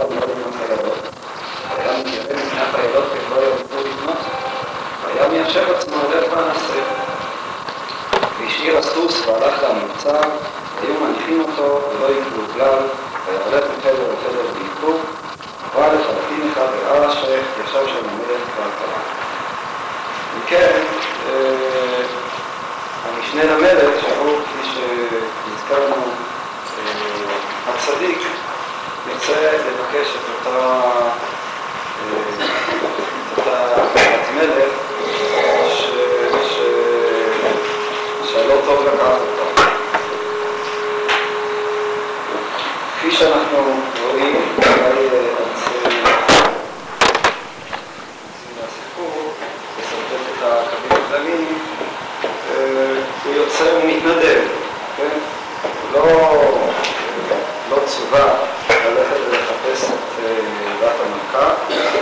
היה מתייבא מפני החיילות ככבר ירדו לבנות, והיה מיישב עצמו הולך והנסר. והשאיר הסוס והלך למבצר, היו מניחים אותו ולא יקבלו כלל, ויהלך מחדר לחדר בעיכוב, בא לחלקים אחד שייך, ישב שם המלך כבר קרה. אם כן, המשנה למלך, שהוא כפי שנזכרנו, הצדיק, יוצא לבקש את אותה תורת מלך שלא טוב לקחת אותה. כפי שאנחנו רואים, אולי אנסה מהסיפור, לסרטט את הקווים הכלליים, הוא יוצא ומתנדב, כן? לא ולחפש את המלכה,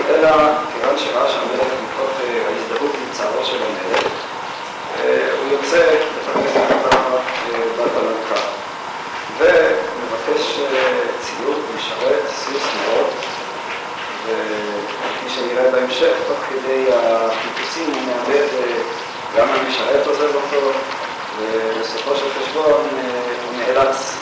אלא כיוון שראה שהמלך מתוך ההזדהות עם צערו של המלך, הוא יוצא לחפש את בת המלכה ומבקש ציוד, משרת, סוס מאוד וכפי שנראה בהמשך, תוך כדי החיפושים הוא מאבד גם המשרת עוזב אותו ובסופו של חשבון הוא נאלץ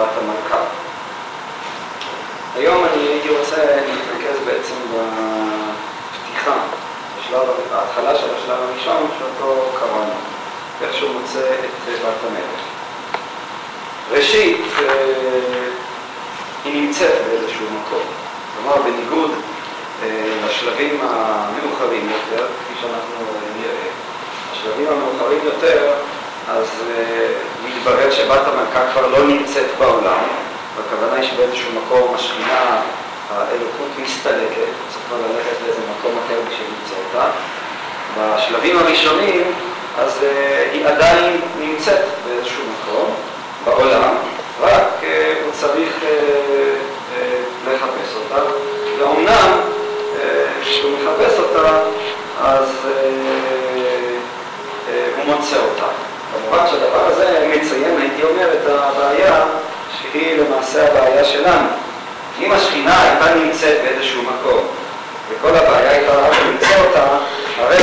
בת המלכה. היום אני הייתי רוצה להתרכז בעצם בפתיחה, בשלב, ההתחלה של השלב הראשון שאותו קראנו, איך שהוא מוצא את בת המלך. ראשית, היא נמצאת באיזשהו מקום, כלומר בניגוד לשלבים המאוחרים יותר, כפי שאנחנו נראה, השלבים המאוחרים יותר, אז מתברר שבת המלכה כבר לא נמצאת בעולם, והכוונה היא שבאיזשהו מקום השכינה, האלוקות מסתלקת, צריך כבר ללכת לאיזה מקום אחר בשביל למצוא אותה. בשלבים הראשונים, אז היא עדיין נמצאת באיזשהו מקום בעולם, רק הוא צריך לחפש אותה, ואומנם כשהוא מחפש אותה, אז הוא מוצא אותה. כמובן שהדבר הזה מציין, הייתי אומר, את הבעיה שהיא למעשה הבעיה שלנו. אם השכינה הייתה נמצאת באיזשהו מקום, וכל הבעיה הייתה רק למצוא אותה, הרי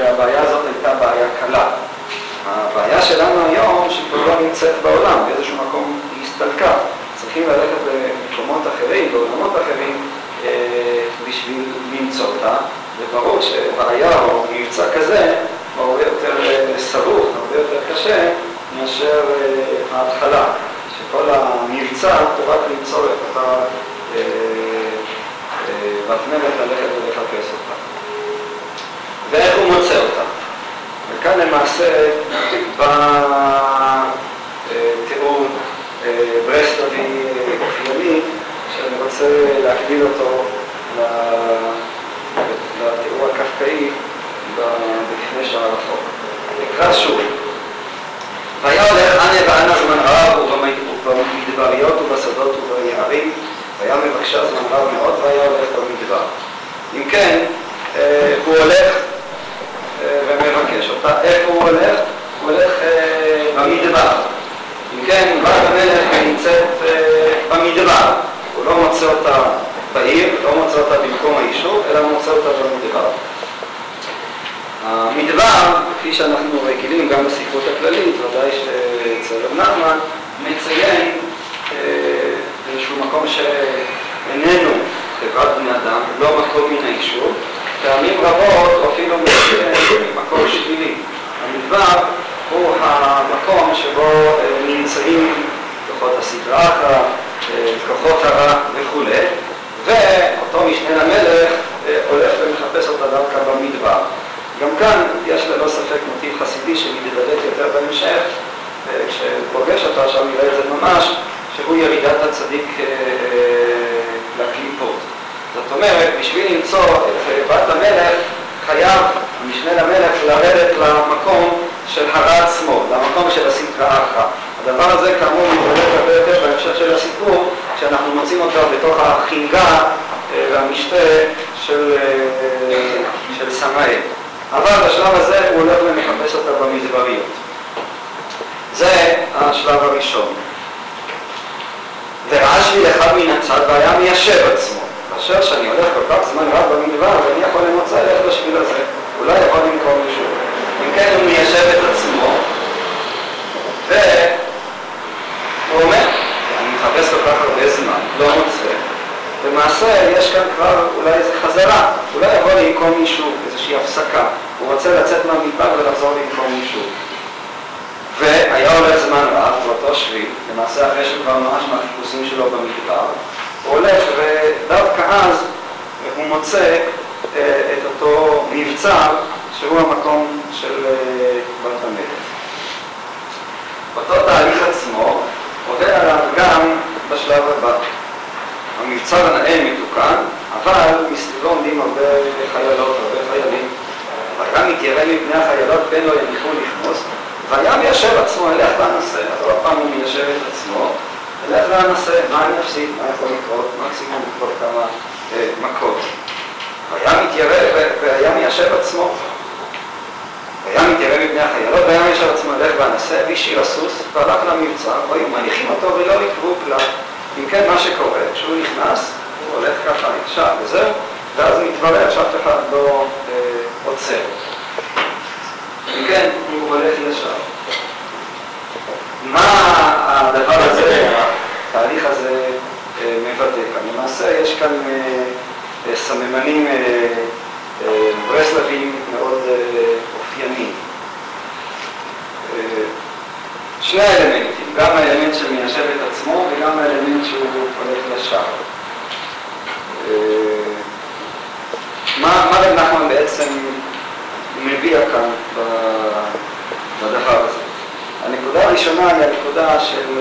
הבעיה הזאת הייתה בעיה קלה. הבעיה שלנו היום, שהיא כבר לא נמצאת בעולם, באיזשהו מקום היא הסתלקה. צריכים ללכת במקומות אחרים, בעולמות אחרים, בשביל למצוא אותה, וברור שבעיה או מבצע כזה הרבה יותר סבוך, הרבה יותר קשה, מאשר ההתחלה, שכל המבצע הוא רק למצוא את אותה בת מלך ללכת ולחפש אותה. ואיך הוא מוצא אותה? וכאן למעשה בא תיאור ברסלבי אופייני, שאני רוצה להקביל אותו לתיאור הקפקאי מישהו, איזושהי הפסקה. הוא רוצה לצאת מהמדבר ולחזור לנקום מישהו. והיה הולך זמן רב באותו שביל, למעשה אחרי שכבר ממש מהחיפושים שלו במדבר, הוא הולך ודווקא אז הוא מוצא את אותו מבצר שהוא המקום של בת המלך. אותו תהליך עצמו עובר עליו גם בשלב הבא. המבצר הנאה מתוקן, אבל מסביבו עומדים הרבה חיילות, הרבה חיילים. וגם מתיירא מפני החיילות בין לא יניחו לכנוס, והיה מיישב עצמו, ילך ואנסה. אז עוד פעם הוא מיישב את עצמו, ילך ואנסה, מה אני אפסיד, מה יכול לקרות, מקסימום לקרות כמה אה, מכות. והיה מתיירא והיה מיישב עצמו. והיה מתיירא מפני החיילות, והיה מיישב עצמו, ילך ואנסה, והשאיר הסוס, והלך למבצר, והיו מניחים אותו ולא יקרו כלל. אם כן, מה שקורה, כשהוא נכנס, הולך ככה ישר וזהו, ואז מתברר שאף אחד לא אה, עוצר. אם כן, הוא הולך ישר. מה הדבר הזה, התהליך הזה אה, מבטא כאן? למעשה יש כאן אה, סממנים ברסלבים מאוד אופייניים. שני האלמנטים, גם האלמנט שמיישב את עצמו וגם האלמנט שהוא הולך ישר. מה רב נחמן בעצם מביע כאן בדבר הזה? הנקודה הראשונה היא הנקודה של...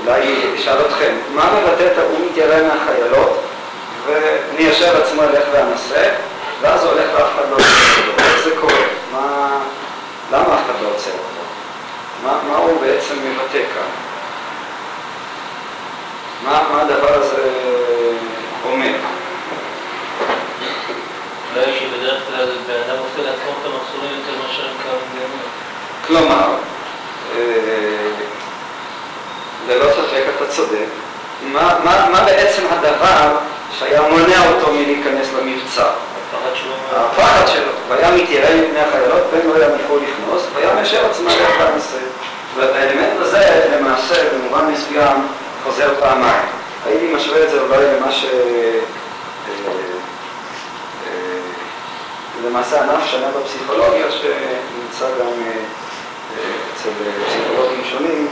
אולי אשאל אתכם, מה מבטא את הוא מתיירא מהחיילות ומיישב עצמו ילך ואנסה ואז הולך ואף אחד לא עוצר אותו. איך זה קורה? מה... למה אף אחד לא עוצר אותו? מה, מה הוא בעצם מבטא כאן? מה, הדבר הזה אומר? אולי שבדרך כלל בן אדם עושה לעצמו את המחסורים יותר מאשר הם קמים בימים. כלומר, ללא ספק אתה צודק. מה, מה, מה בעצם הדבר שהיה מונע אותו מלהיכנס למבצע? הפחד שלו הפחד שלו, והיה מתיירא מפני החיילות, בין לא יניחו לכנוס, והיה מאשר עצמה לך בנושא. והאלמנט הזה למעשה במובן מסוים חוזר פעמיים. הייתי משווה את זה אולי למה ש... זה למעשה ענף שנה בפסיכולוגיה שנמצא גם אצל פסיכולוגים שונים,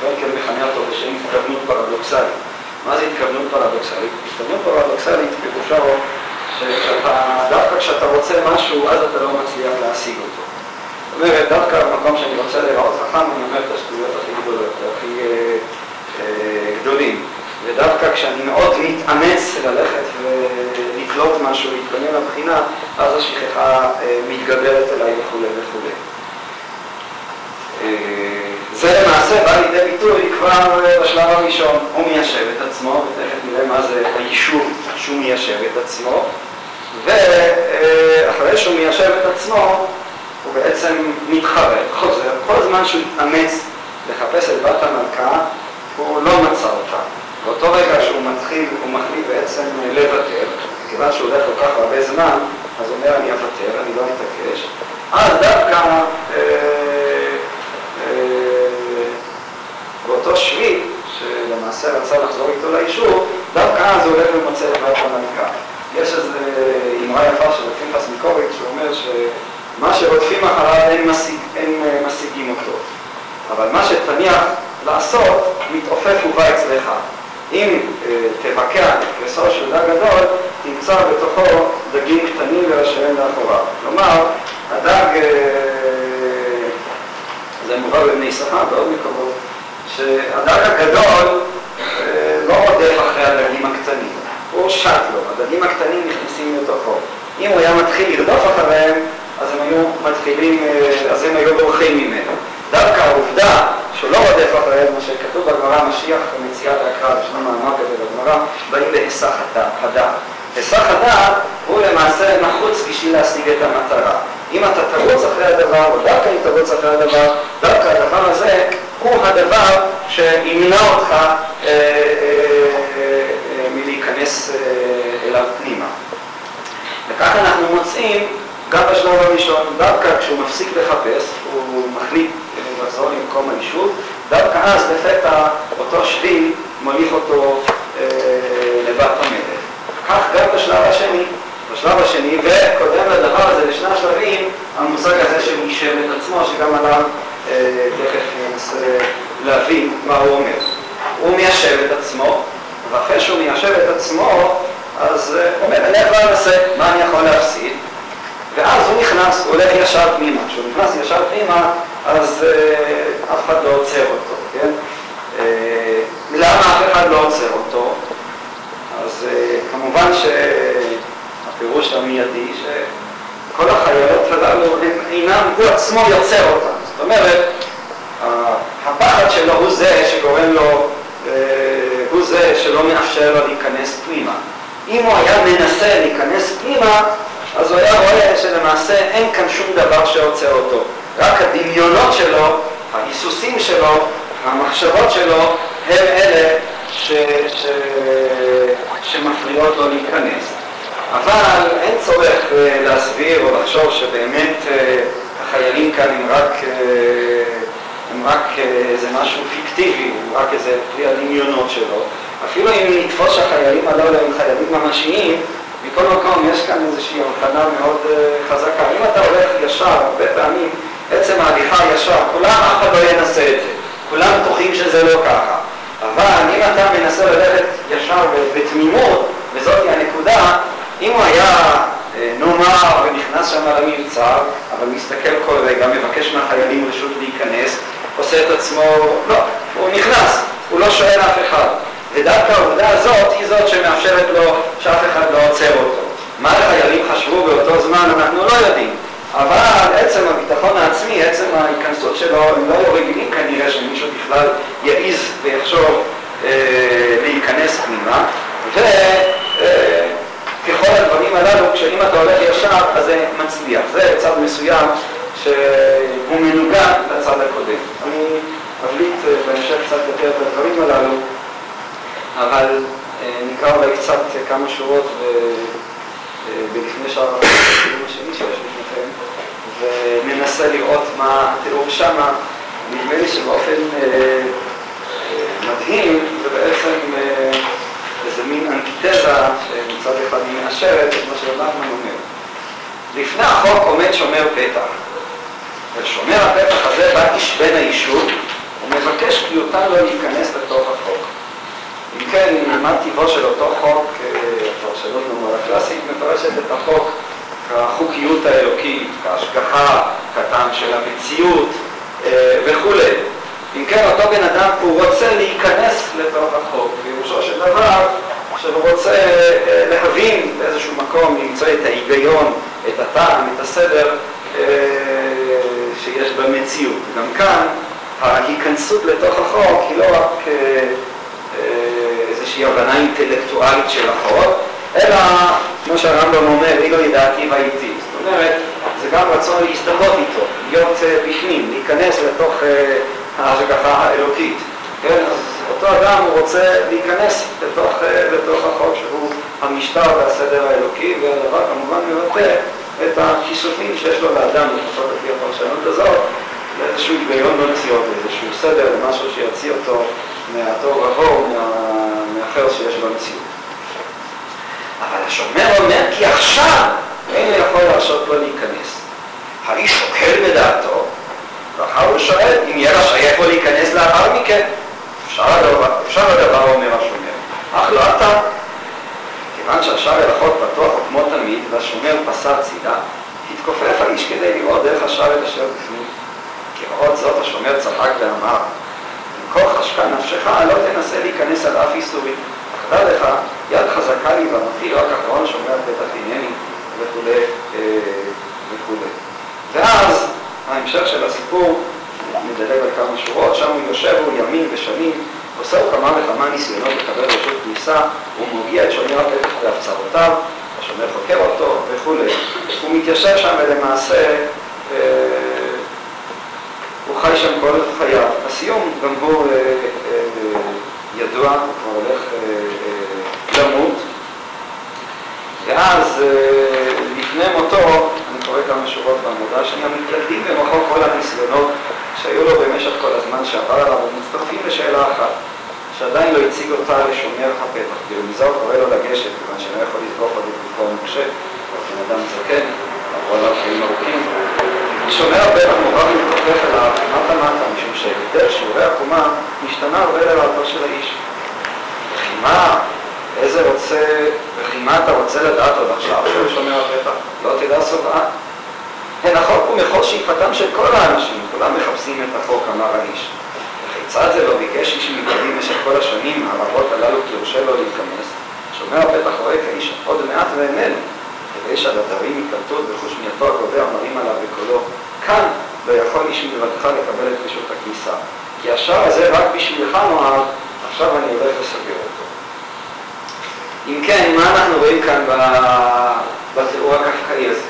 פרנקל מכנה אותו בשם התכוונות פרדוקסלית. מה זה התכוונות פרדוקסלית? התכוונות פרדוקסלית פירושו שדווקא כשאתה רוצה משהו, אז אתה לא מצליח להשיג אותו. זאת אומרת, דווקא במקום שאני רוצה לראות חכם, אני אומר את השטויות הכי גדולות, הכי אה, אה, גדולים. ודווקא כשאני מאוד מתאמץ ללכת ולתלות משהו, להתכונן לבחינה, אז השכחה אה, מתגברת אליי וכולי וכולי. זה למעשה בא לידי ביטוי כבר בשלב הראשון, הוא מיישב את עצמו, ותכף נראה מה זה היישוב שהוא מיישב את עצמו, ואחרי שהוא מיישב את עצמו, הוא בעצם מתחרט, חוזר, כל זמן שהוא התאמץ לחפש את בת המלכה, הוא לא מצא אותה. באותו רגע שהוא מתחיל, הוא מחליט בעצם לוותר, כיוון שהוא הולך כל כך הרבה זמן, אז הוא אומר אני אוותר, אני לא אתעקש, אז דווקא אה, אה, באותו שביל, שלמעשה רצה לחזור איתו ליישוב, דווקא אז הוא הולך ומוצא את בת המלכה. יש איזו אמרה יפה של פנחס מיקוביץ' שאומר ש... מה שרודפים אחריו אין, משיג, אין אה, משיגים אותו. אבל מה שתניח לעשות, מתעופף ובא אצלך. אם אה, תבקע כסו של דג גדול, תמצא בתוכו דגים קטנים וראשיהם לאחוריו. כלומר, הדג, אה, זה מובא בבני שכר בעוד מקומות, שהדג הגדול אה, לא רודף אחרי הדגים הקטנים, הוא שט לו, הדגים הקטנים נכנסים לתוכו. אם הוא היה מתחיל לרדוף אחריהם, אז הם היו מתחילים, אז הם היו בורחים ממנו. דווקא העובדה שהוא לא רודף אחריהם, מה שכתוב בגמרא, משיח ומציאת הקרב, ישנו מאמר כזה בגמרא, באים בהיסח הדעת. היסח הדעת הוא למעשה נחוץ בשביל להשיג את המטרה. אם אתה תרוץ אחרי הדבר, או דווקא אם תרוץ אחרי הדבר, דווקא הדבר הזה הוא הדבר שימנע אותך אה, אה, אה, מלהיכנס אה, אליו פנימה. וכך אנחנו מוצאים גם בשלב הראשון, דווקא כשהוא מפסיק לחפש, הוא מחליט לחזור למקום היישוב, דווקא אז לפתע אותו שביל מוליך אותו אה, לבת המלך. כך גם בשלב השני. בשלב השני, וקודם לדבר הזה, לשני השלבים, המושג הזה של את עצמו, שגם עליו אה, תכף ננסה להבין מה הוא אומר. הוא מיישב את עצמו, ואחרי שהוא מיישב את עצמו, אז אה, הוא אומר, אני יכול לנסה, מה אני יכול להפסיד? ואז הוא נכנס, הוא הולך ישר פנימה. כשהוא נכנס ישר פנימה, אז אה, אף אחד לא עוצר אותו, כן? אה, למה אף אחד לא עוצר אותו? אז אה, כמובן שהפירוש המיידי, שכל החיילות הללו אינם, הוא עצמו יוצר אותם. זאת אומרת, הפחד שלו הוא זה שגורם לו, הוא זה שלא מאפשר לו להיכנס פנימה. אם הוא היה מנסה להיכנס פנימה, אז הוא היה רואה שלמעשה אין כאן שום דבר שעוצר אותו. רק הדמיונות שלו, ההיסוסים שלו, המחשבות שלו, הם אלה ש... ש... שמפריעות לו להיכנס. אבל אין צורך אה, להסביר או לחשוב שבאמת אה, החיילים כאן הם רק, אה, הם רק איזה משהו פיקטיבי, הם רק איזה פרי הדמיונות שלו. אפילו אם נתפוס שהחיילים הללו הם חיילים ממשיים, מכל מקום יש כאן איזושהי הבחנה מאוד חזקה. אם אתה הולך ישר, הרבה ההליכה ישר, כולם, אף אחד לא ינסה את זה. כולם בטוחים שזה לא ככה. אבל אם אתה מנסה ללכת ישר בתמימות, וזאת הנקודה, אם הוא היה אה, נאמר ונכנס שם למבצר, אבל מסתכל כל רגע, מבקש מהחיילים רשות להיכנס, עושה את עצמו, לא, הוא נכנס, הוא לא שואל אף אחד. ודווקא העובדה הזאת היא זאת שמאפשרת לו שאף אחד לא עוצר אותו. מה החיילים חשבו באותו זמן אנחנו לא יודעים, אבל עצם הביטחון העצמי, עצם ההיכנסות שלו, הם לא היו רגילים כנראה שמישהו בכלל יעז ויחשוב אה, להיכנס פנימה, וככל אה, הדברים הללו, כשאם אתה הולך ישר, אז זה מצליח. זה צד מסוים שהוא מנוגד לצד הקודם. אני אבליט אה, בהמשך קצת יותר את הדברים הללו. אבל נקרא אולי קצת כמה שורות בלפני שאר השני שיש לפניכם, וננסה לראות מה התיאור שמה. נדמה לי שבאופן אה, אה, מדהים זה בעצם איזה מין אנטיתזה שמצד אחד היא מאשרת את מה שרבן אומר. לפני החוק עומד שומר פתח. ושומר הפתח הזה בא איש בן היישוב, ומבקש כי יותן לו להיכנס לתוך החוק. אם כן, מה טיבו של אותו חוק, אה, הפרשנות נאמר הקלאסית מפרשת את החוק כחוקיות האלוקית, כהשגחה, כטעם של המציאות אה, וכולי. אם כן, אותו בן אדם, הוא רוצה להיכנס לתוך החוק, פירושו של דבר, שהוא רוצה אה, להבין באיזשהו מקום, למצוא את ההיגיון, את הטעם, את הסדר שיש במציאות. גם כאן, ההיכנסות לתוך החוק היא לא רק איזושהי הבנה אינטלקטואלית של החוק, אלא, כמו שהרמב"ם אומר, אילו ידעתי והייתי. זאת אומרת, זה גם רצון להזדהות איתו, להיות uh, בפנים, להיכנס לתוך uh, ההשגחה האלוקית. כן, אז אותו אדם הוא רוצה להיכנס לתוך, uh, לתוך החוק שהוא המשטר והסדר האלוקי, והדבר כמובן מבטא את הכיסופים שיש לו לאדם, לפחות לפי הפרשנות הזאת, לאיזשהו היגיון במציאות, איזשהו סדר, משהו שיוציא אותו מהתוהו ובוהו, מה... מהכאוס שיש במציאות. אבל השומר אומר כי עכשיו אין יכול להרשות לו להיכנס. האיש שוקל בדעתו, ואחר הוא שואל אם יהיה רשאי איפה להיכנס לאחר מכן. אפשר הדבר, אפשר הדבר אומר השומר, אך לא אתה. כיוון שהשער אל החוק פתוח כמו תמיד, והשומר פסר צידה, התכופף האיש כדי לראות דרך השער אל אשר בפנים. כראות זאת השומר צחק ואמר, אם כה חשקה נפשך, לא תנסה להיכנס על אף איסורים. חדה לך, יד חזקה לי ואנוכי רק אחרון שומע פתח ענייני וכולי אה, וכולי. ואז ההמשך של הסיפור, מדלג על כמה שורות, שם הוא יושב, הוא ימים ושנים, עושה הוא כמה וכמה ניסיונות לקבל רשות כניסה, הוא מוגיע את שומר הפתח בהפצרותיו, השומר חוקר אותו וכולי. הוא מתיישב שם ולמעשה אה, הוא חי שם כל חייו. הסיום גם הוא אה, אה, ידוע, הוא כבר הולך למות, ואז לפני מותו, אני קורא כמה שורות בעמודה השנייה, מתייחדים במוחו כל הניסיונות שהיו לו במשך כל הזמן שעבר עליו, ומצטרפים לשאלה אחת, שעדיין לא הציג אותה לשומר הפתח, כי רמיזה הוא קורא לו לגשת, כיוון שאינו יכול לזכור עוד את גופו המוקשה, בן אדם זקן, עליו חיים ארוכים. שומר הפתח מוכרח להתכופף אליו מטה מטה, משום שהבדל שיעורי הקומה משתנה הרבה לרעתו של האיש. וכי מה, איזה רוצה, וכי מה אתה רוצה לדעת עוד עכשיו שהוא שומר הפתח? לא תדע סובה. הן החוק הוא מחוז שאיפתם של כל האנשים, כולם מחפשים את החוק, אמר האיש. וכיצד זה לא ביקש איש מקדים במשך כל השנים הרבות הללו כי יורשה לו להיכנס? שומר הפתח רואה כאיש עוד מעט ואיננו, כדי שהדתרים יקלטו בחושנייתו הקובע מרים עליו בקולו. כאן לא יכול איש מלבדך לקבל את רשות הכניסה. כי השער הזה רק בשבילך נועד, עכשיו אני הולך לסגר אותו. אם כן, מה אנחנו רואים כאן בתיאור הקפקאי הזה?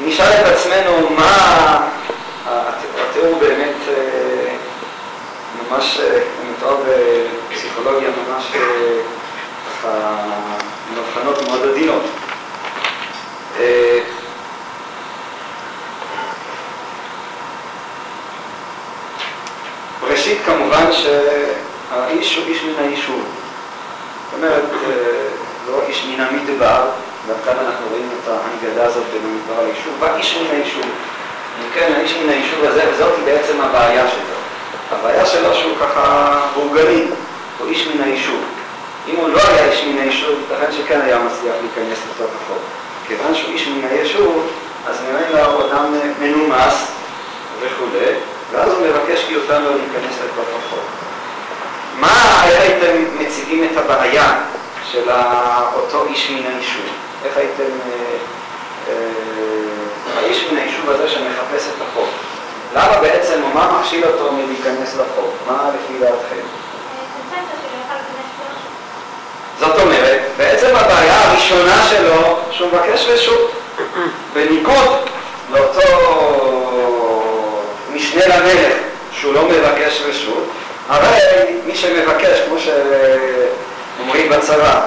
נשאל את עצמנו מה התיאור באמת אה, ממש, אה, מתואר בפסיכולוגיה ממש אה, ככה עם הבחנות מאוד עדינות. ראשית כמובן שהאיש הוא איש מן היישוב. זאת אומרת, לא איש מן המדבר, וכאן אנחנו רואים את ההנגדה הזאת במדבר היישוב, בא איש מן היישוב. אם כן, האיש מן היישוב הזה, וזאת בעצם הבעיה שלו. הבעיה שלו שהוא ככה בורגני, הוא איש מן היישוב. אם הוא לא היה איש מן היישוב, ייתכן שכן היה מצליח להיכנס לתוך החוק. כיוון שהוא איש מן היישוב, אז ממילא הוא אדם מנומס וכולי, ואז הוא מבקש כי אותנו להיכנס לתוך החוק. מה, הייתם מציגים את הבעיה של אותו איש מן היישוב? איך הייתם, אה, אה, האיש מן היישוב הזה שמחפש את החוק? למה בעצם, או מה מכשיל אותו מלהיכנס לחוק? מה לפי דעתכם? זאת אומרת, בעצם הבעיה הראשונה שלו, שהוא מבקש רשות. בניגוד לאותו משנה למלך, שהוא לא מבקש רשות, הרי מי שמבקש, כמו שאומרים בצבא,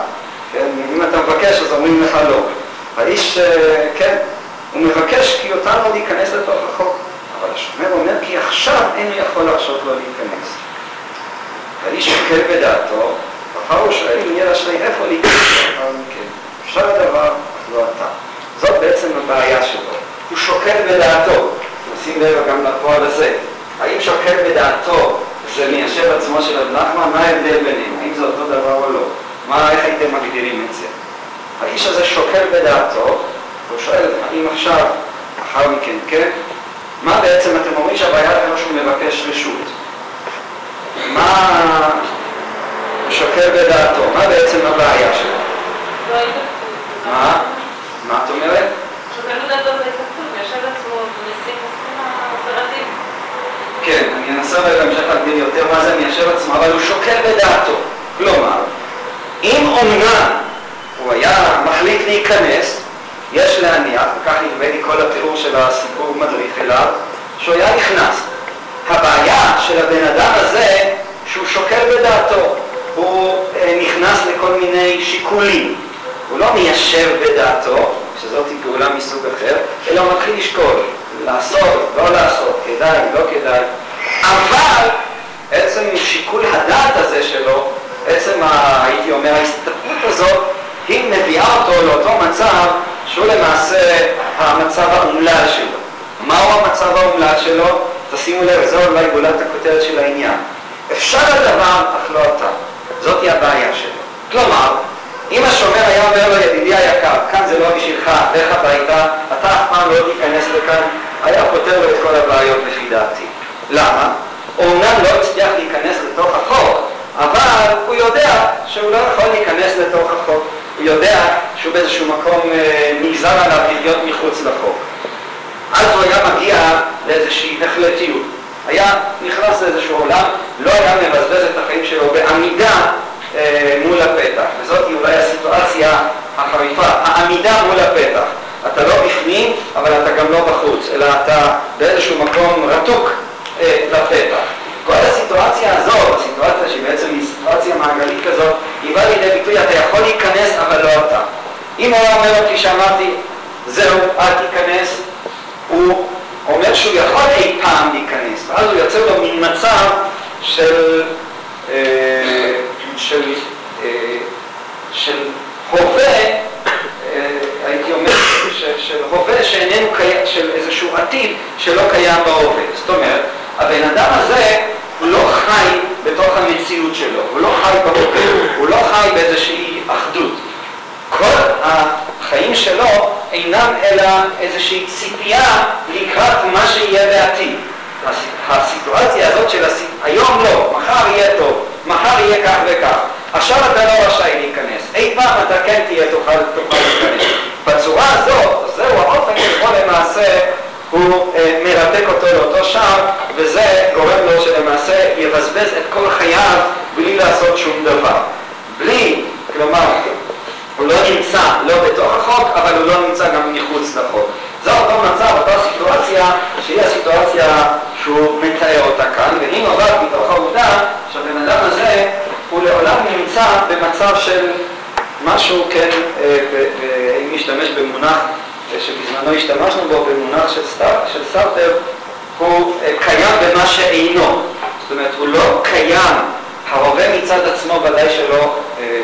כן, אם אתה מבקש אז אומרים לך לא. האיש, כן, הוא מבקש כי אותנו להיכנס לתוך החוק, אבל השומר אומר כי עכשיו אין לי יכול להרשות לו להיכנס. האיש שוקל בדעתו, אחר הוא שואל יהיה רשאי איפה להיכנס לאחר מכן. אפשר הדבר, לא אתה. זאת בעצם הבעיה שלו. הוא שוקל בדעתו, נשים לב גם לפועל הזה. האם שוקל בדעתו זה מיישב עצמו של רב נחמן? מה ההבדל ביניהם? האם זה אותו דבר או לא? מה, איך הייתם מגדירים את זה? האיש הזה שוקל בדעתו, הוא שואל האם עכשיו, אחר מכן, כן? מה בעצם אתם אומרים שהבעיה היא שהוא מבקש רשות? מה שוקל בדעתו? מה בעצם הבעיה שלו? לא מה? מה את אומרת? כן, אני אנסה בהמשך להגדיר יותר מה זה מיישב עצמו, אבל הוא שוקל בדעתו. כלומר, אם אומנם הוא היה מחליט להיכנס, יש להניח, וכך נדמה לי כל התיאור של הסיפור מדריך אליו, שהוא היה נכנס. הבעיה של הבן אדם הזה, שהוא שוקל בדעתו. הוא אה, נכנס לכל מיני שיקולים. הוא לא מיישב בדעתו, שזאת פעולה מסוג אחר, אלא הוא מתחיל לשקול, לעשות, לא לעשות, כדאי, לא כדאי. אבל עצם שיקול הדעת הזה שלו, עצם, ה, הייתי אומר, ההסתכלות הזאת, היא מביאה אותו לאותו מצב שהוא למעשה המצב האומלל שלו. מהו המצב האומלל שלו? תשימו לב, זו אולי גולת הכותרת של העניין. אפשר הדבר, אך לא אתה. זאתי הבעיה שלו. כלומר, אם השומר היה אומר לו, ידידי היקר, כאן זה לא בשבילך, לך הביתה, אתה אף פעם לא תיכנס לכאן, היה פותר לו את כל הבעיות לפי דעתי. למה? הוא אומנם לא הצליח להיכנס לתוך החוק, אבל הוא יודע שהוא לא יכול להיכנס לתוך החוק. הוא יודע שהוא באיזשהו מקום אה, נגזר עליו לחיות מחוץ לחוק. אז הוא היה מגיע לאיזושהי החלטיות. היה נכנס לאיזשהו עולם, לא היה מבזבז את החיים שלו בעמידה אה, מול הפתח. וזאת אולי הסיטואציה החריפה, העמידה מול הפתח. אתה לא בפנים, אבל אתה גם לא בחוץ, אלא אתה באיזשהו מקום רתוק אה, לפתח. כל הסיטואציה הזאת, הסיטואציה שהיא בעצם היא סיטואציה מעגלית כזאת, היא באה לידי ביטוי, אתה יכול להיכנס, אבל לא אתה. אם הוא היה אומר, כפי שאמרתי, זהו, אל תיכנס, הוא אומר שהוא יכול אי פעם להיכנס, ואז הוא יוצר לו מין מצב של, אה, של, אה, של הווה, אה, הייתי אומר, של, של הווה שאיננו קיים, של איזשהו עתיד שלא קיים בהווה. זאת אומרת, הבן אדם הזה הוא לא חי בתוך המציאות שלו, הוא לא חי בהווה, הוא לא חי באיזושהי אחדות. כל החיים שלו אינם אלא איזושהי ציפייה לקראת מה שיהיה בעתיד. הסיטואציה הזאת של הסיט... היום לא, מחר יהיה טוב, מחר יהיה כך וכך. עכשיו אתה לא רשאי להיכנס. אי פעם אתה כן תהיה תוכל, תוכל להיכנס. בצורה הזאת, זהו האופן שבו למעשה הוא אה, מרתק אותו לאותו שער, וזה גורם לו שלמעשה יבזבז את כל חייו בלי לעשות שום דבר. בלי, כלומר, הוא לא נמצא לא בתוך החוק, אבל הוא לא נמצא גם מחוץ לחוק. זה אותו מצב, אותה סיטואציה, שהיא הסיטואציה שהוא מתאר אותה כאן, והיא נובעת מתוך העובדה שהבן אדם הזה הוא לעולם נמצא במצב של משהו, כן, אה, אם נשתמש במונח שבזמנו השתמשנו בו, במונח של, סטאר, של סארטר, הוא אה, קיים במה שאינו. זאת אומרת, הוא לא קיים, ההווה מצד עצמו ודאי שלא אה,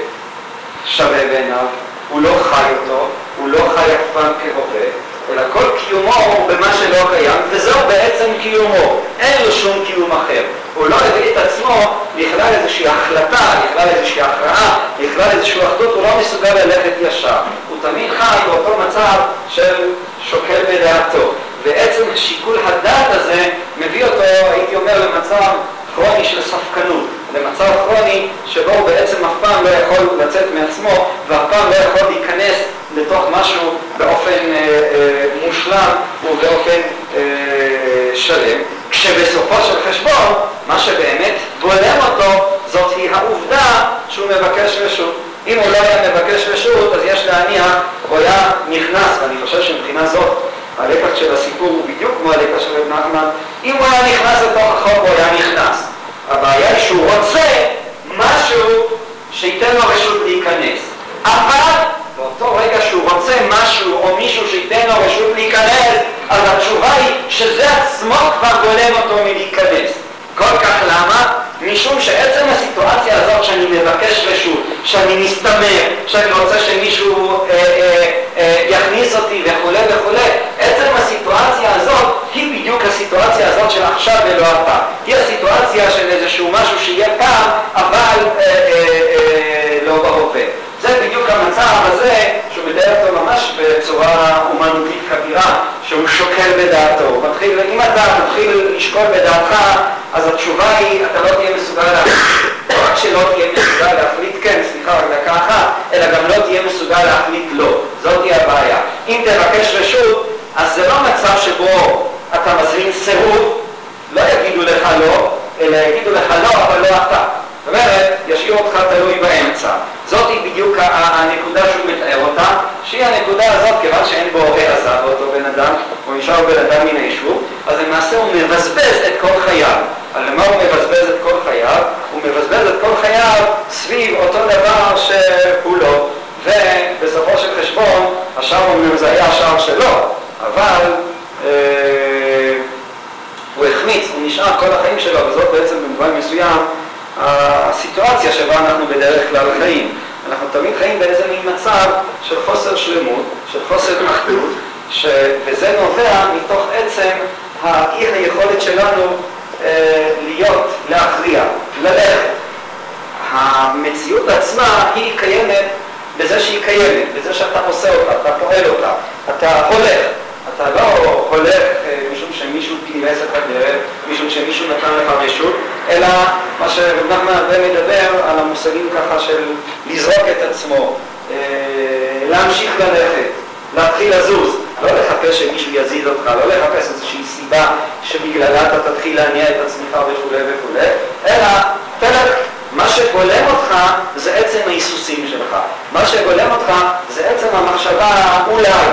שווה בעיניו, הוא לא חי אותו, הוא לא חי אף פעם כהווה, אלא כל קיומו הוא במה שלא קיים, וזהו בעצם קיומו, אין לו שום קיום אחר. הוא לא הביא את עצמו לכלל איזושהי החלטה, לכלל איזושהי הכרעה, לכלל איזושהי אחדות, הוא לא מסוגל ללכת ישר. הוא תמיד חי באותו מצב של שוקל בדעתו. ועצם שיקול הדעת הזה מביא אותו, הייתי אומר, למצב כרוני של ספקנות, למצב כרוני שבו הוא בעצם אף פעם לא יכול לצאת מעצמו ואף פעם לא יכול להיכנס לתוך משהו באופן אה, אה, מושלם ובאופן אה, שלם, כשבסופו של חשבון מה שבאמת בולם אותו זאת היא העובדה שהוא מבקש רשות. אם הוא לא היה מבקש רשות, אז יש להניח, הוא היה נכנס, ואני חושב שמבחינה זאת הלקח של הסיפור הוא בדיוק כמו הלקח של רב נחמן, אם הוא היה נכנס לתוך החוק, הוא היה נכנס. הבעיה היא שהוא רוצה משהו שייתן לו רשות להיכנס. אבל באותו רגע שהוא רוצה משהו או מישהו שייתן לו רשות להיכנס, אז התשובה היא שזה עצמו כבר גולם אותו מלהיכנס. כל כך למה? משום שעצם הסיטואציה הזאת שאני מבקש רשות, שאני מסתמר, שאני רוצה שמישהו אה, אה, אה, יכניס אותי וכולי וכולי, עצם הסיטואציה הזאת היא בדיוק הסיטואציה הזאת של עכשיו ולא אתה. היא הסיטואציה של איזשהו משהו שיהיה פעם, אבל אה, אה, אה, לא בהווה. זה בדיוק המצב הזה שהוא מתאר אותו ממש בצורה אומנותית כבירה, שהוא שוקל בדעתו. מתחיל, אם אתה מתחיל לשקול בדעתך, אז התשובה היא, אתה לא תהיה מסוגל להחליט. לא רק שלא תהיה מסוגל להחליט כן, סליחה, רק דקה אחת, אלא גם לא תהיה מסוגל להחליט לא. זאת היא הבעיה. אם תבקש רשות, אז זה לא מצב שבו אתה מזמין סירוב, לא יגידו לך לא, אלא יגידו לך לא, אבל לא אתה. זאת אומרת, ישאיר אותך תלוי באמצע. זאת היא בדיוק הנקודה שהוא מתאר אותה, שהיא הנקודה הזאת, כיוון שאין בו העזה באותו בן אדם, הוא נשאר בן אדם מן היישוב, אז למעשה הוא מבזבז את כל חייו. על למה הוא מבזבז את כל חייו? הוא מבזבז את כל חייו סביב אותו דבר שהוא לא, ובסופו של חשבון, השער אומר זה היה השער שלו, אבל אה, הוא החמיץ, הוא נשאר כל החיים שלו, וזאת בעצם במובן מסוים הסיטואציה שבה אנחנו בדרך כלל חיים. אנחנו תמיד חיים באיזה מין מצב של חוסר שלמות, של חוסר אחדות, ש... וזה נובע מתוך עצם האי היכולת שלנו להיות, להכריע, ללכת. המציאות עצמה היא קיימת בזה שהיא קיימת, בזה שאתה עושה אותה, אתה פועל אותה, אתה הולך. אתה לא הולך אה, משום שמישהו פינס את הדרך, משום שמישהו נתן לך רשות, אלא מה שרב נחמן הרבה מדבר על המושגים ככה של לזרוק את עצמו, אה, להמשיך ללכת, להתחיל לזוז, לא לחפש שמישהו יזיז אותך, לא לחפש איזושהי סיבה שבגללה אתה תתחיל להניע את עצמך וכולי וכולי, אלא תלך. מה שבולם אותך זה עצם ההיסוסים שלך. מה שבולם אותך זה עצם המחשבה אולי.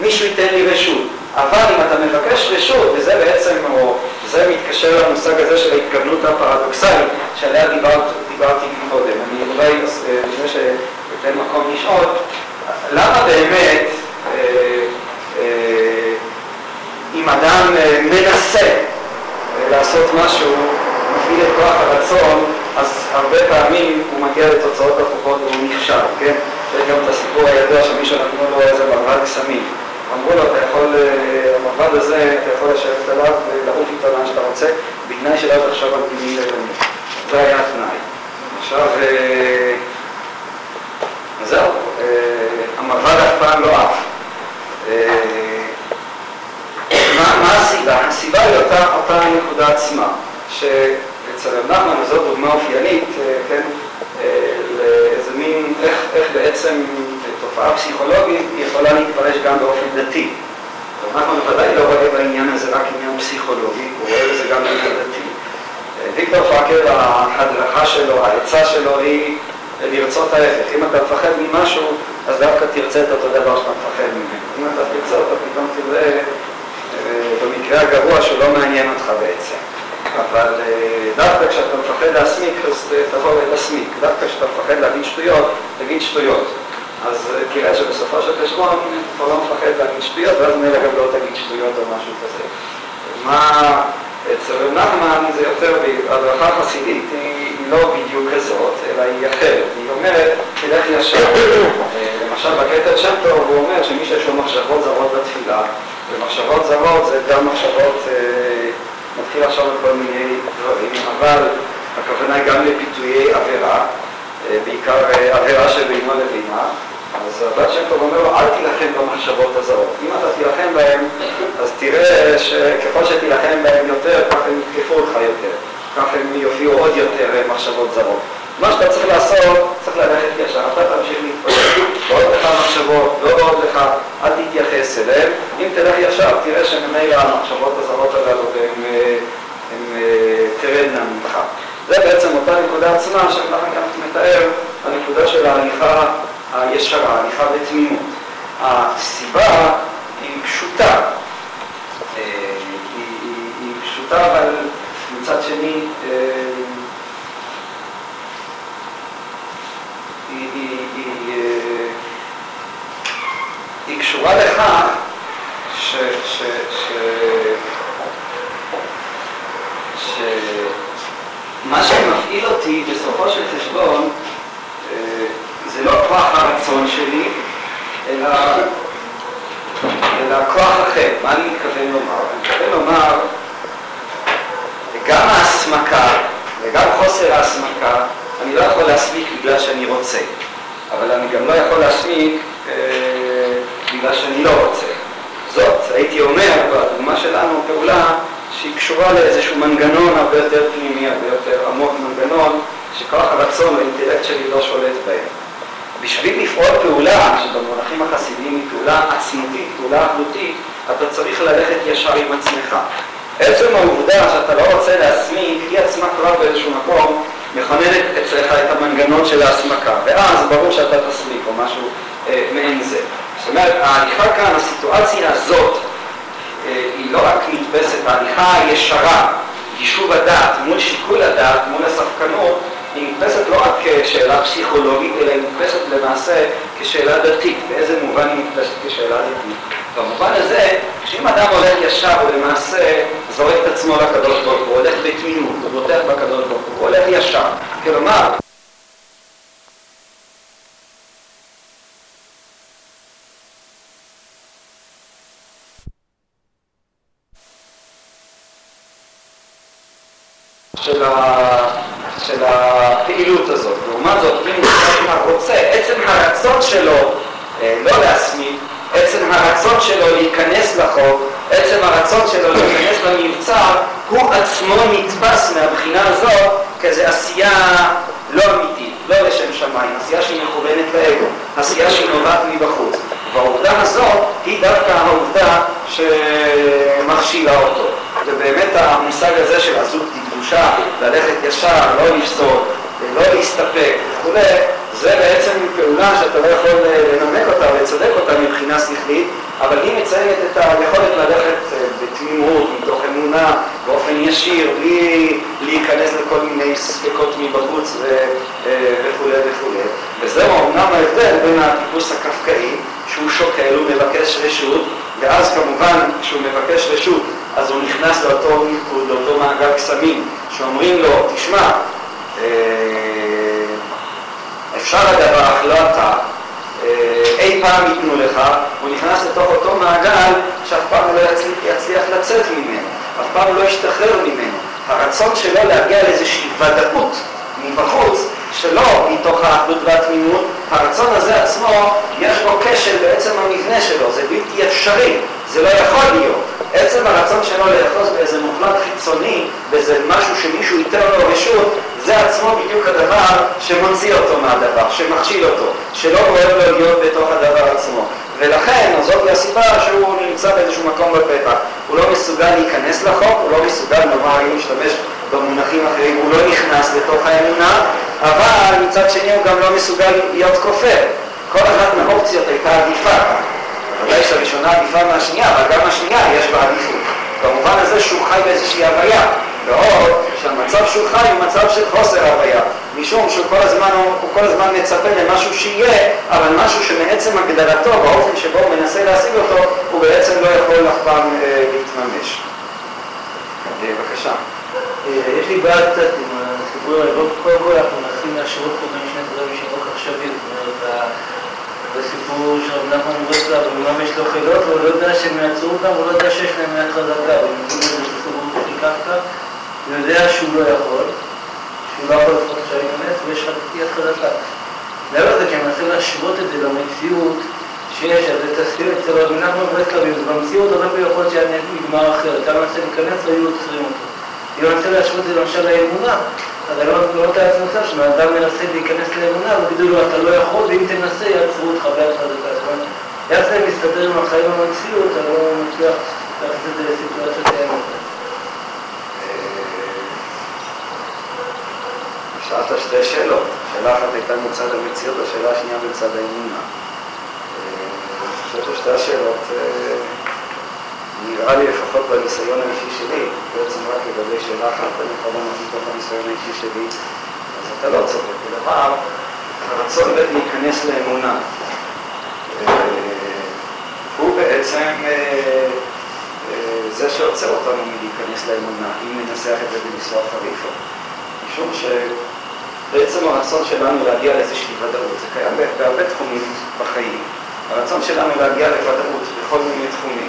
מישהו ייתן לי רשות. אבל אם אתה מבקש רשות, וזה בעצם, או זה מתקשר למושג הזה של ההתכוונות הפרדוקסלית, שעליה דיברת, דיברתי קודם. אני אולי, אה, לפני שאתן מקום לשאול, למה באמת, אה, אה, אם אדם מנסה לעשות משהו, מפעיל את כוח הרצון, אז הרבה פעמים הוא מגיע לתוצאות הפוכות והוא נכשל, כן? יש גם את הסיפור הידוע שמישהו נתנו לו איזה מרבד סמים. אמרו לו, אתה יכול, אה, המרבד הזה, אתה יכול לשבת עליו ולעוף איתו לאן שאתה רוצה, בתנאי שלא תחשוב על פינים לבנים. זה היה התנאי. עכשיו, אה, זהו, אה, המרבד אף פעם לא עף. מה, הסיבה? הסיבה היא אותה, נקודה עצמה, שאצל רב נחמן, וזאת דוגמה אופיינית, כן, לאיזה מין, איך, איך בעצם תופעה פסיכולוגית יכולה להתפרש גם באופן דתי. אנחנו בוודאי לא רואה בעניין הזה רק עניין פסיכולוגי, הוא רואה בזה גם עניין דתי. ויקטור פאקר, ההדרכה שלו, העצה שלו היא לרצות ההפך. אם אתה מפחד ממשהו, אז דווקא תרצה את אותו דבר שאתה מפחד ממנו. אם אתה תרצה אותו, פתאום תראה אה, במקרה הגרוע שהוא לא מעניין אותך בעצם. אבל אה, דווקא כשאתה מפחד להסמיק, אז תבוא ותסמיק. דווקא כשאתה מפחד להגיד שטויות, תגיד שטויות. אז אה, תראה שבסופו של חשבון אתה לא מפחד להגיד שטויות, ואז מילא גם לא תגיד שטויות או משהו כזה. מה אצל נחמן זה יותר, הדרכה חסידית היא לא בדיוק כזאת, אלא היא אחרת. היא אומרת, תלך ישר. אה, למשל בקטע שם טוב הוא אומר שמי שיש לו מחשבות זרות בתפילה, ומחשבות זרות זה גם מחשבות, אה, מתחיל לחשוב על כל מיני דברים, אבל הכוונה היא גם לפיתויי עבירה. בעיקר עבירה שבינו לבינה, אז הבת שם טוב אומר לו, אל תילחם במחשבות הזרות. אם אתה תילחם בהן, אז תראה שככל שתילחם בהן יותר, כך הם יתקפו אותך יותר, כך הם יופיעו עוד יותר מחשבות זרות. מה שאתה צריך לעשות, צריך ללכת ישר, אתה תמשיך להתפלל, עוד לך מחשבות, לא עוד לך, אל תתייחס אליהן. אם תלך ישר, תראה שממילא המחשבות הזרות הללו הן תרדנה ממך. זה בעצם אותה נקודה עצמה שאנחנו מתאר, הנקודה של ההליכה הישרה, הליכה בתמימות. הסיבה היא פשוטה, אה, היא, היא, היא פשוטה אבל מצד שני אה, היא, היא, היא, אה, היא קשורה לכך ש... ש, ש, ש מה ש... היא בסופו של חשבון, אה, זה לא כוח הרצון שלי, אלא, אלא כוח אחר. מה אני מתכוון לומר? אני מתכוון לומר, גם ההסמקה וגם חוסר ההסמקה, אני לא יכול להסמיק בגלל שאני רוצה, אבל אני גם לא יכול להסמיק אה, בגלל שאני לא רוצה. זאת, הייתי אומר, בדוגמה שלנו, פעולה שהיא קשורה לאיזשהו מנגנון הרבה יותר פנימי, הרבה יותר עמוק, מנגנון שכוח הרצון והאינטלקט שלי לא שולט בהם. בשביל לפעול פעולה, שבמונחים החסידיים היא פעולה עצמותית, פעולה אחדותית, אתה צריך ללכת ישר עם עצמך. עצם העובדה שאתה לא רוצה להסמיק, היא עצמה כבר באיזשהו מקום מכוננת אצלך את המנגנון של ההסמקה, ואז ברור שאתה תסמיק או משהו אה, מעין זה. אומרת, ההליכה כאן, הסיטואציה הזאת, אה, היא לא רק נתפסת, ההליכה הישרה, יישוב הדעת מול שיקול הדעת, מול הספקנות, היא נתפסת לא רק כשאלה פסיכולוגית, אלא היא נתפסת למעשה כשאלה דתית. באיזה מובן היא נתפסת כשאלה דתית? במובן הזה, כשאם אדם הולך ישר, הוא למעשה זורק את עצמו לקדוש ברוך הוא, הולך בתמימות, הוא בוטח בקדוש ברוך הוא הולך ישר. כלומר, של, ה, של הפעילות הזאת. לעומת זאת, אם הוא רוצה, עצם הרצון שלו אה, לא להסמיק, עצם הרצון שלו להיכנס לחוק, עצם הרצון שלו להיכנס למבצר, הוא עצמו נתפס מהבחינה הזאת כאיזו עשייה לא אמיתית, לא לשם שמיים, עשייה שהיא מכוונת לאגו, עשייה שהיא נובעת מבחוץ. והעובדה הזאת היא דווקא העובדה שמכשילה אותו. ובאמת המושג הזה של עזות קדושה, ללכת ישר, לא לפסול, לא להסתפק וכולי, זה בעצם פעולה שאתה לא יכול לנמק אותה ולצדק אותה מבחינה שכלית, אבל היא מציינת את היכולת ללכת אה, בתמימות, מתוך אמונה, באופן ישיר, בלי להיכנס לכל מיני ספקות מבחוץ וכולי וכולי. וזהו אמנם ההבדל בין הטיפוס הקפקאי, שהוא שוקל, הוא מבקש רשות, ואז כמובן כשהוא מבקש רשות אז הוא נכנס לאותו מלכוד, לאותו מעגל קסמים, שאומרים לו, תשמע, אה, אפשר הדבר, אך לא אתה, אה, אי פעם ייתנו לך, הוא נכנס לתוך אותו מעגל שאף פעם לא יצליח לצאת ממנו, אף פעם לא ישתחרר ממנו. הרצון שלו להגיע לאיזושהי ודאות מבחוץ, שלא מתוך האחדות והתמימות, הרצון הזה עצמו, יש בו כשל בעצם המבנה שלו, זה בלתי אפשרי, זה לא יכול להיות. עצם הרצון שלו לאחוז באיזה מוחלט חיצוני, באיזה משהו שמישהו ייתן לו רשות, זה עצמו בדיוק הדבר שמוציא אותו מהדבר, שמכשיל אותו, שלא אוהב לו להיות בתוך הדבר עצמו. ולכן, זאת הסיבה שהוא נמצא באיזשהו מקום בפתח. הוא לא מסוגל להיכנס לחוק, הוא לא מסוגל, נאמר, אם נשתמש במונחים אחרים, הוא לא נכנס לתוך האמונה, אבל מצד שני הוא גם לא מסוגל להיות כופר. כל אחת מהאופציות הייתה עדיפה. ודאי שהראשונה עדיפה מהשנייה, אבל גם השנייה יש בה עדיפות. במובן הזה שהוא חי באיזושהי הוויה, ועוד שהמצב שהוא חי הוא מצב של חוסר הוויה, משום שהוא כל הזמן, הוא כל הזמן מצפה למשהו שיהיה, אבל משהו שמעצם הגדרתו, באופן שבו הוא מנסה להשיג אותו, הוא בעצם לא יכול אף פעם אה, להתממש. אה, בבקשה. אה, יש לי בעיה קצת עם הסיפור קודם כל אנחנו מנסים להשוות פה בין שני דברים שכל כך שווים, זאת אומרת, בסיפור של נחמן ברסלב, אומנם יש לו חילות, והוא לא יודע שהם יעצרו אותם, הוא לא יודע שיש להם יד חזקה, הוא יודע שהוא לא יכול, שהוא לא יכול לפחות עכשיו להיכנס, ויש יד חזקה. מעבר לזה, כי אני מנסה להשוות את זה למציאות שיש, אז תסביר אצל רבי נחמן ברסלב, במציאות הרבה יכול להיות שהיה נגמר אחרת, אתה מנסה להיכנס, היו עוצרים אותו. אם אני רוצה להשוות את זה למשל לאמונה, אז אני לא מתאר לעצמי מצב שאדם מנסה להיכנס לאמונה, ויגידו לו אתה לא יכול, ואם תנסה יעצרו אותך ביד חזקה. זאת אומרת, יד זה מסתדר עם החיים המציאות, אני לא מצליח להכניס את זה לסיטואציה קיימת. שאלת שתי שאלות, שאלה אחת הייתה מצד המציאות, השאלה השנייה בצד האמונה. אני חושב ששתי השאלות נראה לי לפחות בניסיון האישי שלי, בעצם רק לגבי שאלה אחת, אני יכול לענות מתוך הניסיון האישי שלי, אז אתה לא צודק. כלומר, הרצון להיכנס לאמונה, הוא בעצם זה שעוצר אותנו מלהיכנס לאמונה, אם ננסח את זה בניסוח חריף. משום בעצם הרצון שלנו להגיע לאיזושהי ודאות. זה קיים בהרבה תחומים בחיים. הרצון שלנו להגיע לוודאות בכל מיני תחומים.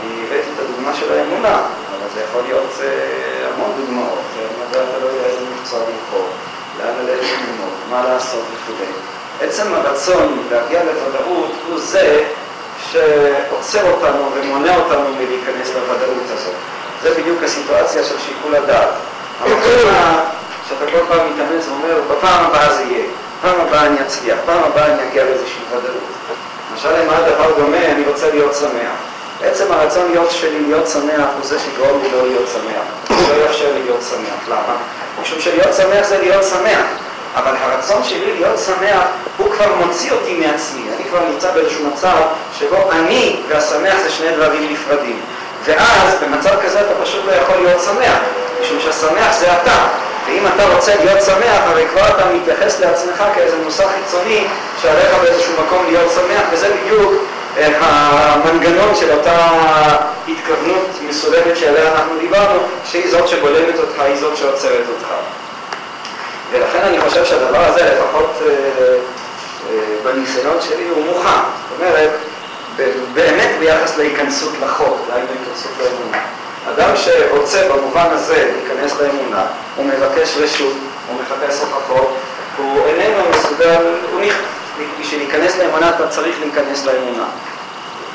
אני הבאתי את הדוגמה של האמונה, אבל זה יכול להיות אה, המון דוגמאות. במדע אתה לא יודע איזה מקצוע לבחור, לאן ללכת ללמוד, מה לעשות וכו'. עצם הרצון להגיע לוודאות הוא זה שעוצר אותנו ומונע אותנו מלהיכנס לוודאות הזאת. זה בדיוק הסיטואציה של שיקול הדעת. המקום שאתה כל פעם מתאמץ ואומר, בפעם הבאה זה יהיה, פעם הבאה אני אצליח, פעם הבאה אני אגיע לאיזושהי ודאות. למשל, למה הדבר דומה, אני רוצה להיות שמח. בעצם הרצון להיות שלי להיות שמח הוא זה שיגרום לי לא להיות שמח. הוא לא יאפשר לי להיות שמח. למה? משום שלהיות שמח זה להיות שמח. אבל הרצון שלי להיות שמח הוא כבר מוציא אותי מעצמי. אני כבר נמצא באיזשהו מצב שבו אני והשמח זה שני דברים נפרדים. ואז במצב כזה אתה פשוט לא יכול להיות שמח, משום שהשמח זה אתה. ואם אתה רוצה להיות שמח, הרי כבר אתה מתייחס לעצמך כאיזה מושג חיצוני שעליך באיזשהו מקום להיות שמח, וזה בדיוק המנגנון של אותה התכוונות מסולדת שעליה אנחנו דיברנו, שהיא זאת שבולמת אותך, היא זאת שעוצרת אותך. ולכן אני חושב שהדבר הזה, לפחות אה, אה, בניסיון שלי, הוא מוכן. זאת אומרת, באמת ביחס להיכנסות לחוק, להיכנסות לאמונה. אדם שרוצה במובן הזה להיכנס לאמונה, הוא מבקש רשות, הוא מחפש הוכחות, הוא איננו מסוגל, הוא נכ... בשביל להיכנס לאמונה אתה צריך להיכנס לאמונה.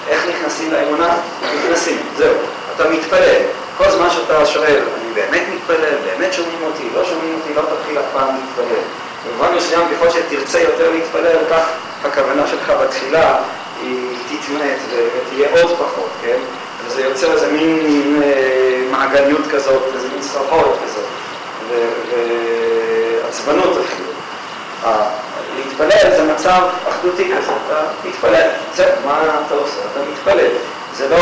איך נכנסים לאמונה? נכנסים, זהו. אתה מתפלל. כל זמן שאתה שואל, אני באמת מתפלל, באמת שומעים אותי, לא שומעים אותי, לא תתחיל אף פעם להתפלל. במובן מסוים, ככל שתרצה יותר להתפלל, כך הכוונה שלך בתחילה היא תתמעט ותהיה עוד פחות, כן? וזה יוצר איזה מין אה, מעגליות כזאת, איזה מין סחרחורת כזאת, ועצבנות אפילו. להתפלל זה מצב אחדותי כזה, אתה מתפלל, זהו, מה אתה עושה? אתה מתפלל. זה לא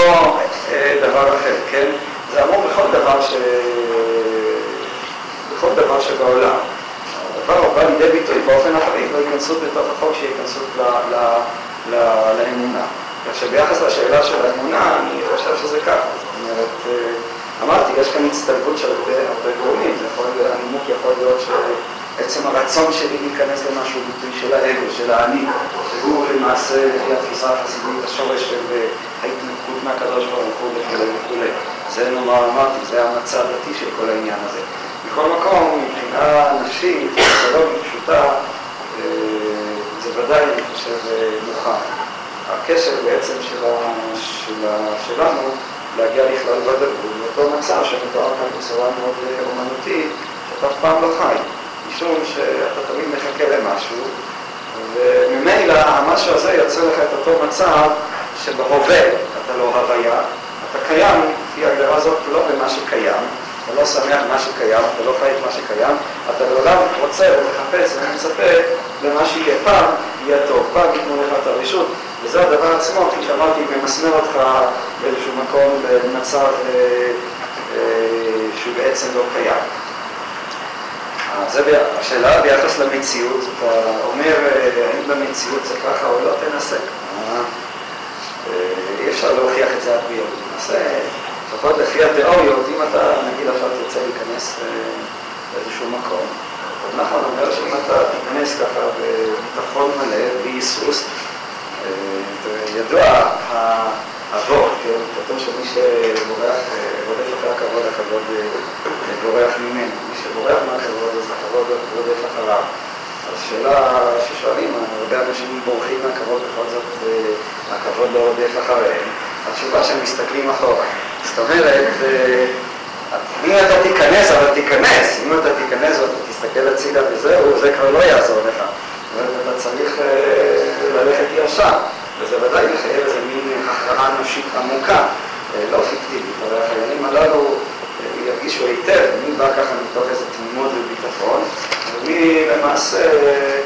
אה, דבר אחר, כן? זה אמור בכל דבר ש... בכל דבר שבעולם. הדבר הבא לידי ביטוי באופן החריג בהתכנסות בתוך החוק שהיא התכנסות לאמונה. כך שביחס לשאלה של האמונה, אני חושב שזה ככה. זאת אומרת, אה, אמרתי, יש כאן הצטלבות של הרבה גורמים. הנימוק יכול להיות שעצם הרצון שלי להיכנס למשהו ביטוי של האגו, של האני, שהוא למעשה, לפי התפיסה החסידית, השורש של אה, ההתנתקות מהקדוש ברוך הוא וכולי וכולי. זה נאמר, אמרתי, זה המצע הדתי של כל העניין הזה. מכל מקום, מבחינה נפשית, פסיכולוגית פשוטה, אה, זה ודאי, אני חושב, מוכח. הקשר בעצם של של שלנו להגיע לכלל ודאות, לאותו מצב שמתואר כאן בצורה מאוד אומנותית, שאתה אף פעם לא חי, משום שאתה תמיד מחכה למשהו, וממילא המשהו הזה יוצר לך את אותו מצב שבהווה אתה לא הוויה, אתה קיים, לפי ההגדרה הזאת, לא במה שקיים, אתה לא שמח במה שקיים, אתה לא חי את מה שקיים, אתה לעולם רוצה ומחפש ומצפה למה שיהיה פעם, יהיה טוב, פעם ייתנו לך את הרשות, וזה הדבר עצמו, כפי שאמרתי, ממסמר אותך באיזשהו מקום במצב אה, אה, שהוא בעצם לא קיים. זה השאלה ביחס למציאות, אתה אומר, אה, האם במציאות זה ככה או לא, תנסה. אי אפשר להוכיח את זה עד ביום. תנסה, לפחות לפי התיאוריות, אם אתה, נגיד עכשיו תרצה להיכנס לאיזשהו מקום, נכון, אומר שאם אתה תיכנס ככה בביטחון מלא, בהיסוס, ידוע האבות, כן, כתוב שמי שבורח, רודף אחרי הכבוד, הכבוד בורח ממנו. מי שבורח מהכבוד, אז הכבוד רודף אחריו. אז שאלה ששואלים, הרבה אנשים בורחים מהכבוד, בכל זאת הכבוד לא רודף אחריהם. התשובה שהם מסתכלים אחורה. זאת אומרת, אם אתה תיכנס, אבל תיכנס. אם אתה תיכנס ואתה תסתכל הצידה וזהו, זה כבר לא יעזור לך. אומרת, אתה צריך ללכת ישר. וזה ודאי מחייב נפשית עמוקה, אה, לא פיקטיבית, אבל החיילים הללו אה, ירגישו היטב מי בא ככה מתוך איזה תמימות וביטחון, ומי למעשה אה,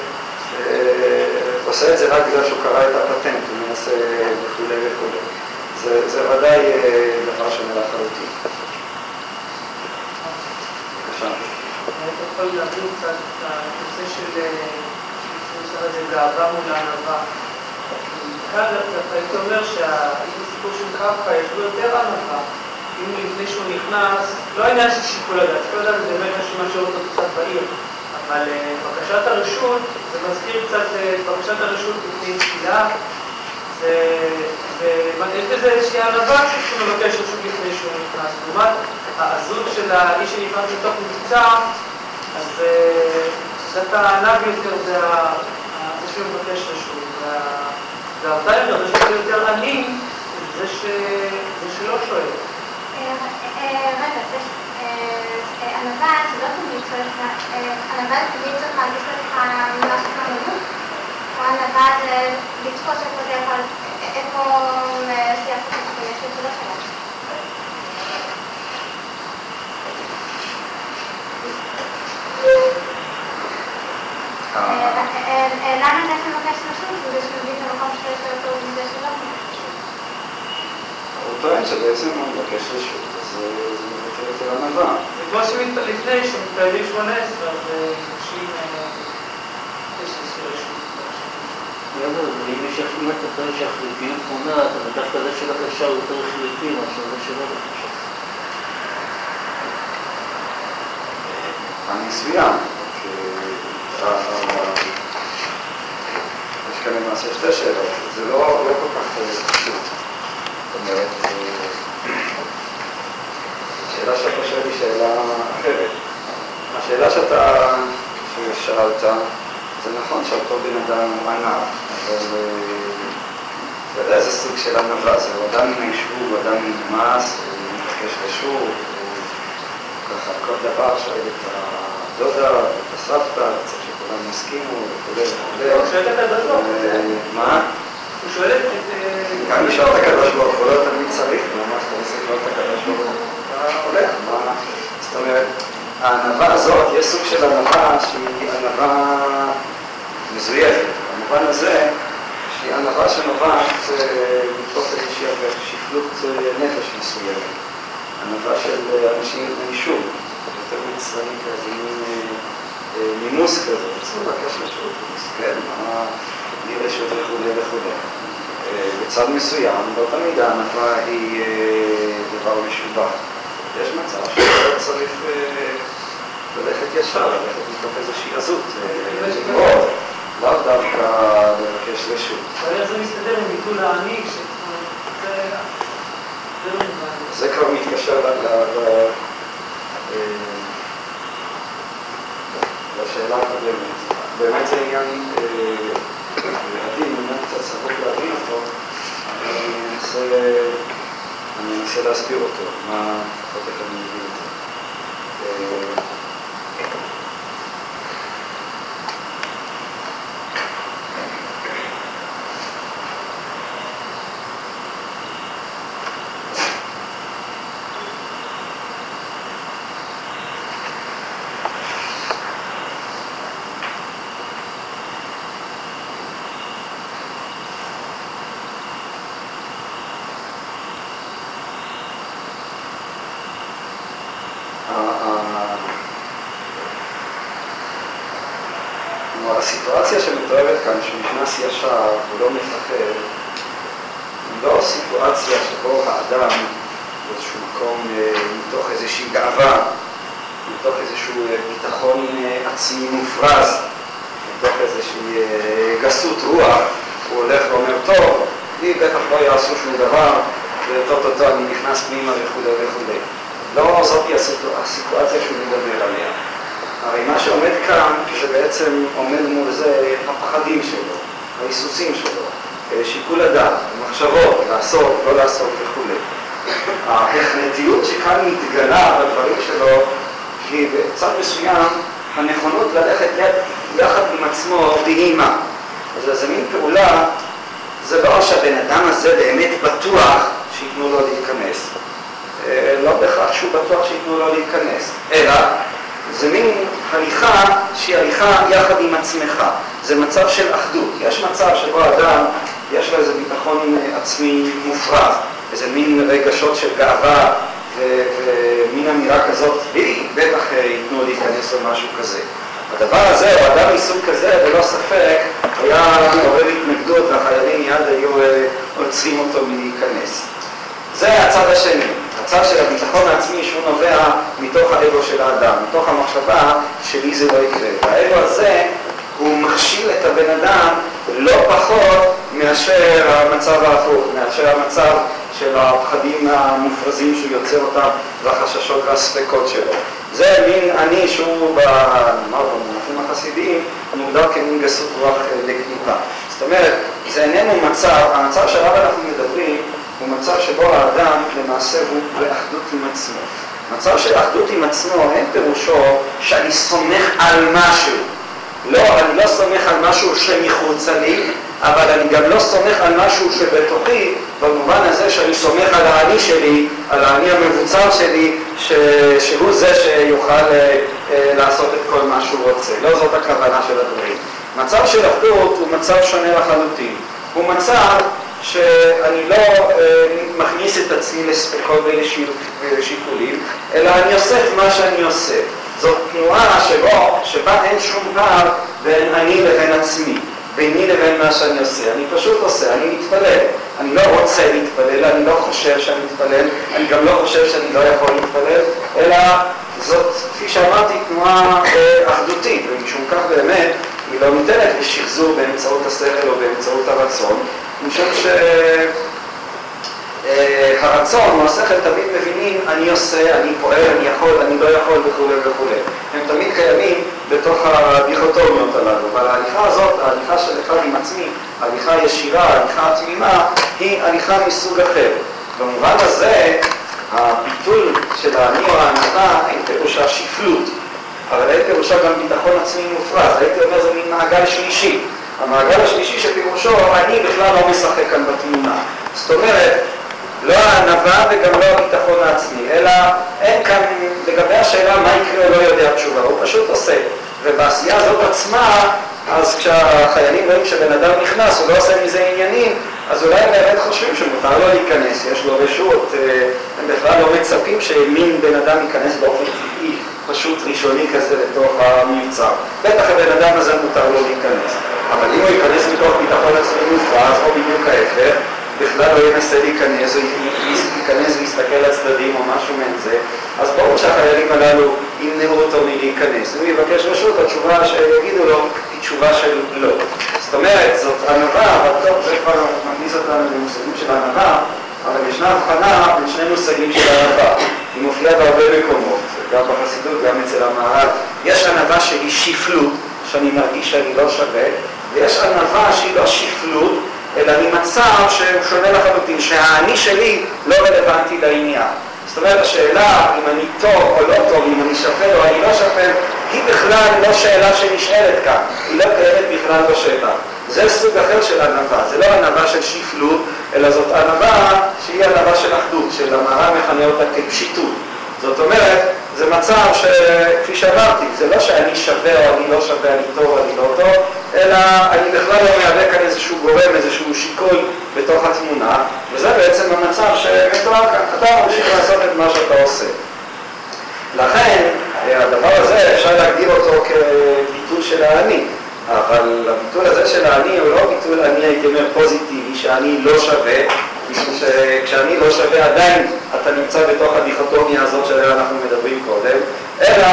עושה את זה רק בגלל שהוא קרא את הפטנט, הוא מנסה וכולי וכולי. זה, זה ודאי דבר שונה לחלוטין. בבקשה. אתה יכול להבין קצת את הנושא של גאווה מול הענווה. כאן היית אומר שהסיפור של קרקע יש לו יותר ענווה. אם לפני שהוא נכנס, לא העניין של שיקול הדעת, שיקול הדעת זה באמת מה שאומר אותו קצת בעיר. אבל אה, בקשת הרשות, זה מזכיר קצת אה, בקשת הרשות לפני תפילה, ויש בזה איזושהי ענווה שהוא מבקש רשות לפני שהוא נכנס. לעומת העזות של האיש שנכנס לתוך מבצע, אז קצת הענב יותר זה שהוא מבקש רשות. והרבה יותר, זה זה שלא שואל. רגע, ענווה זה לא תמיד צריך, ענווה זה תמיד צריך להרגיש לך או ענווה זה לתפוס איפה זה יכול, איפה יש זה לא. למה אתה מבקש רשות? כדי שמבין את המקום יותר טוב מזה שלא? הוא טוען שבעצם הוא מבקש רשות, אז זה מבטא יותר ענווה. זה כמו שלפני שמתפללים שמונה עשרה, אז מבקשים יש איזושהי רשות. ואם יש אם אתה טוען שהחליפיות מונעת, אבל דווקא זה של הקשה הוא יותר חליפי מאשר זה שלא בקשה. פן מסוים, יש כאן למעשה שתי שאלות, זה לא כל כך פשוט. אומרת, השאלה שאתה שואל היא שאלה אחרת. השאלה שאתה שאלת, זה נכון שאותו בן אדם הוא ענב, אבל אתה יודע איזה סוג של ענווה, זה אדם מן היישוב, הוא אדם מנומס, הוא רשות, הוא ככה כל דבר שואל את הדודה, את הסבתא, צריך שכולם יסכימו וכו' וכו'. הוא ברוך הוא. מה? הוא שואל את... גם לשאול את הקדוש ברוך הוא, לא תמיד צריך, ממש אתה רוצה לשאול את הקדוש ברוך הוא, הולך, מה? זאת אומרת, הענווה הזאת, יש סוג של ענווה שהיא ענווה מזויפת, במובן הזה שהיא ענווה שנובעת מתוך איזושהי שפלות נפש מסוימת, ענווה של אנשים מהיישוב, יותר מצרים כזה, מין נימוס כזה, צריכים לבקש רשות, כן, מה, רשות וכו' וכו'. בצד מסוים, באותה מידה ענווה היא דבר משובח. יש מצב שאתה צריך ללכת ישר, ללכת מתוך איזושהי עזות, לגמור, לאו דווקא לבקש רשות. אבל איך זה מסתדר עם ביטול העני, זה כבר מתקשר לשאלה הקודמת. באמת זה עניין עדין, עניין קצת סבוק להבין אותו, אני אנסה להסביר אותו, מה, לפחות איך אני מבין את זה. הסיטואציה שמתוארת כאן, שהוא נכנס ישר ולא מפחד, היא לא סיטואציה שבו האדם באיזשהו מקום מתוך איזושהי גאווה, מתוך איזשהו ביטחון עצמי מופרז, מתוך איזושהי גסות רוח, הוא הולך ואומר, טוב, לי בטח לא יעשו שום דבר, וטו-טו-טו אני נכנס פנימה וכו' וכו'. לא זאתי הסיטואציה שהוא מדבר עליה. הרי מה שעומד כאן, זה בעצם עומד מול זה הפחדים שלו, ההיסוסים שלו, שיקול הדעת, המחשבות, לעשות, לא לעשות וכו'. ההחלטיות שכאן מתגלה בדברים שלו, היא בצד מסוים הנכונות ללכת יד, יחד עם עצמו באימה. אז איזה מין פעולה, זה לא שהבן אדם הזה באמת בטוח שייתנו לו להיכנס. לא בהכרח שהוא בטוח שייתנו לו להיכנס, אלא זה מין הליכה שהיא הליכה יחד עם עצמך. זה מצב של אחדות. יש מצב שבו האדם, יש לו איזה ביטחון עצמי מופרז, איזה מין רגשות של גאווה ומין אמירה כזאת, לי בטח ייתנו להיכנס למשהו כזה. הדבר הזה, או אדם מסוג כזה, ללא ספק, היה מעורר התנגדות והחיילים מיד היו עוצרים אותו מלהיכנס. זה הצד השני. המצב של הביטחון העצמי שהוא נובע מתוך האגו של האדם, מתוך המחשבה שלי זה לא יקרה. והאגו הזה הוא מכשיל את הבן אדם לא פחות מאשר המצב ההפוך, מאשר המצב של הפחדים המופרזים שהוא יוצר אותם והחששות והספקות שלו. זה מין אני שהוא במונחים החסידיים מוגדר כמין גסות רוח לקליפה. זאת אומרת, זה איננו מצב, המצב שעליו אנחנו מדברים הוא מצב שבו האדם למעשה הוא באחדות עם עצמו. מצב של אחדות עם עצמו אין פירושו שאני סומך על משהו. לא, אני לא סומך על משהו שמחוצה לי, אבל אני גם לא סומך על משהו שבתוכי, במובן הזה שאני סומך על האני שלי, על האני המבוצר שלי, ש... שהוא זה שיוכל אה, אה, לעשות את כל מה שהוא רוצה. לא זאת הכוונה של הדברים. מצב של אחדות הוא מצב שונה לחלוטין. הוא מצב שאני לא אה, מכניס את עצמי לספקות ולשיקולים, אלא אני עושה את מה שאני עושה. זאת תנועה שבו, שבה אין שום פער בין אני לבין עצמי, ביני לבין מה שאני עושה. אני פשוט עושה, אני מתפלל. אני לא רוצה להתפלל, אני לא חושב שאני מתפלל, אני גם לא חושב שאני לא יכול להתפלל, אלא זאת, כפי שאמרתי, תנועה אה, אחדותית, ומשום כך באמת היא לא ניתנת לשחזור באמצעות השכל או באמצעות הרצון, משום שהרצון או השכל תמיד מבינים אני עושה, אני פועל, אני יכול, אני לא יכול וכולי וכולי. הם תמיד קיימים בתוך הדיכוטומיות הללו, אבל ההליכה הזאת, ההליכה של אחד עם עצמי, ההליכה הישירה, ההליכה התמימה, היא הליכה מסוג אחר. במובן הזה, הביטול של האני או ההנחה אין פירושה שפלות, אבל אין פירושה גם ביטחון עצמי מופרז, הייתי אומר זה מין מעגל שלישי. המעגל השלישי שפירושו, אני בכלל לא משחק כאן בתמונה. זאת אומרת, לא הענווה וגם לא הביטחון העצמי, אלא אין כאן, לגבי השאלה מה יקרה לא יודע תשובה, הוא פשוט עושה. ובעשייה הזאת עצמה, אז כשהחיילים רואים שבן אדם נכנס, הוא לא עושה מזה עניינים, אז אולי הם באמת חושבים שמותר לו להיכנס, יש לו רשות, אה, הם בכלל לא מצפים שמין בן אדם ייכנס באופן טבעי, פשוט ראשוני כזה לתוך המבצר. בטח הבן אדם הזה מותר לו להיכנס. אבל אם הוא ייכנס מתוך ביטחון עצמי מופרז, או בדיוק ההפך, בכלל לא ינסה להיכנס, או ייכנס ויסתכל לצדדים או משהו מעין זה, אז ברור שהחיילים הללו ימנעו אותו מלהיכנס. אם הוא יבקש רשות, התשובה שיגידו לו היא תשובה של לא. זאת אומרת, זאת ענווה, אבל טוב, זה כבר מכניס אותנו למושגים של ענווה, אבל ישנה הבחנה בין שני מושגים של ענווה. היא מופיעה בהרבה מקומות, גם בחסידות, גם אצל המערב. יש ענווה שהיא שפלות, שאני מרגיש שאני לא שווה, ויש ענווה שהיא לא שפלות, אלא ממצב שהוא שונה לחלוטין, שהאני שלי לא רלוונטי לעניין. זאת אומרת, השאלה אם אני טוב או לא טוב, אם אני שפל או אני לא שפל, היא בכלל לא שאלה שנשאלת כאן, היא לא קיימת בכלל בשטח. זה סוג אחר של ענווה, זה לא ענווה של שפלות, אלא זאת ענווה שהיא ענווה של אחדות, של המערב מכנה אותה כפשיטות. זאת אומרת, זה מצב שכפי שאמרתי, זה לא שאני שווה או אני לא שווה, אני טוב או אני לא טוב, אלא אני בכלל לא מהווה כאן איזשהו גורם, איזשהו שיקול בתוך התמונה, וזה בעצם המצב שמתואר כאן, אתה ממשיך לעשות את מה שאתה עושה. לכן, הדבר הזה אפשר להגדיר אותו כביטול של האני, אבל הביטול הזה של האני הוא לא ביטול אני הייתי אומר פוזיטיבי, שאני לא שווה, משום שכשאני לא שווה עדיין אתה נמצא בתוך הדיכוטומיה הזאת שעליה אנחנו מדברים קודם, אלא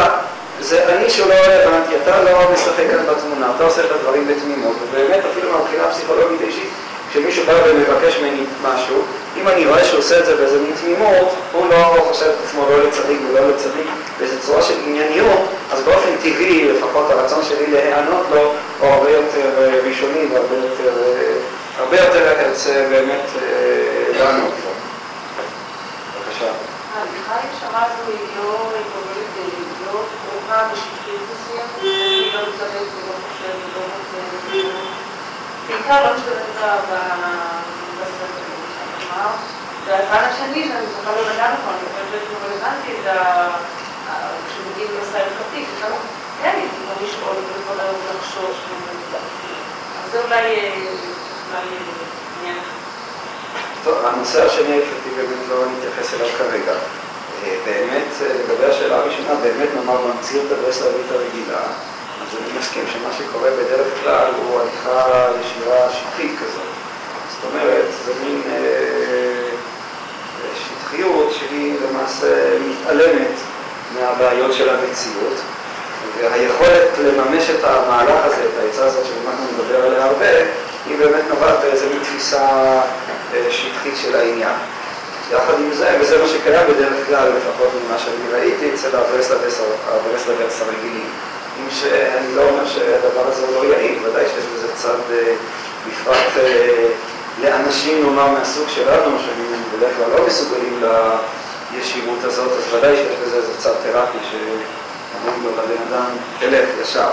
זה אני שהוא לא רלוונטי, אתה לא משחק כאן בתמונה, אתה עושה את הדברים בתמימות, ובאמת אפילו מהבחינה הפסיכולוגית האישית, כשמישהו בא ומבקש ממני משהו, אם אני רואה שהוא עושה את זה באיזה מין תמימות, הוא לא חושב את עצמו לא לצדיק ולא לצדיק באיזו צורה של ענייניות, אז באופן טבעי, לפחות הרצון שלי להיענות לו, הוא הרבה יותר ראשוני והרבה יותר, הרבה יותר ארצה באמת לענות לו. בבקשה. ההליכה הישרה הזו היא לא קרובה בשטחיות מסוימת, היא לא ולא לא בסרט. והפן השני, שאני זוכר לבן אני חושבת שהוא רלוונטי, זה כשמגיעים למסע הלכתי, ששם כן, יכולים לשאול ולכל היום לחשוש, אז זה אולי אחר. טוב, הנושא השני ההלכתי באמת לא נתייחס אליו כרגע. באמת, לגבי השאלה הראשונה, באמת נאמר במציאות הברסלבית הרגילה, אז אני מסכים שמה שקורה בדרך כלל הוא הליכה ישירה שטחית כזאת. זאת אומרת, זה מין אה, שטחיות שהיא למעשה מתעלמת מהבעיות של המציאות, והיכולת לממש את המהלך הזה, את העצה הזאת שאנחנו נדבר עליה הרבה, היא באמת נובעת באיזו מין תפיסה אה, שטחית של העניין. יחד עם זה, וזה מה שקיים בדרך כלל, לפחות ממה שאני ראיתי, אצל הברסלברס הרגילים. עם שאני לא אומר שהדבר הזה לא יעיל, ודאי שיש בזה צד, אה, בפרט אה, לאנשים, נאמר, מהסוג שלנו, שהם בדרך כלל לא מסוגלים לישירות הזאת, אז ודאי שיש בזה איזה צד תרפי שאומרים לו לבן אדם, תלך ישר.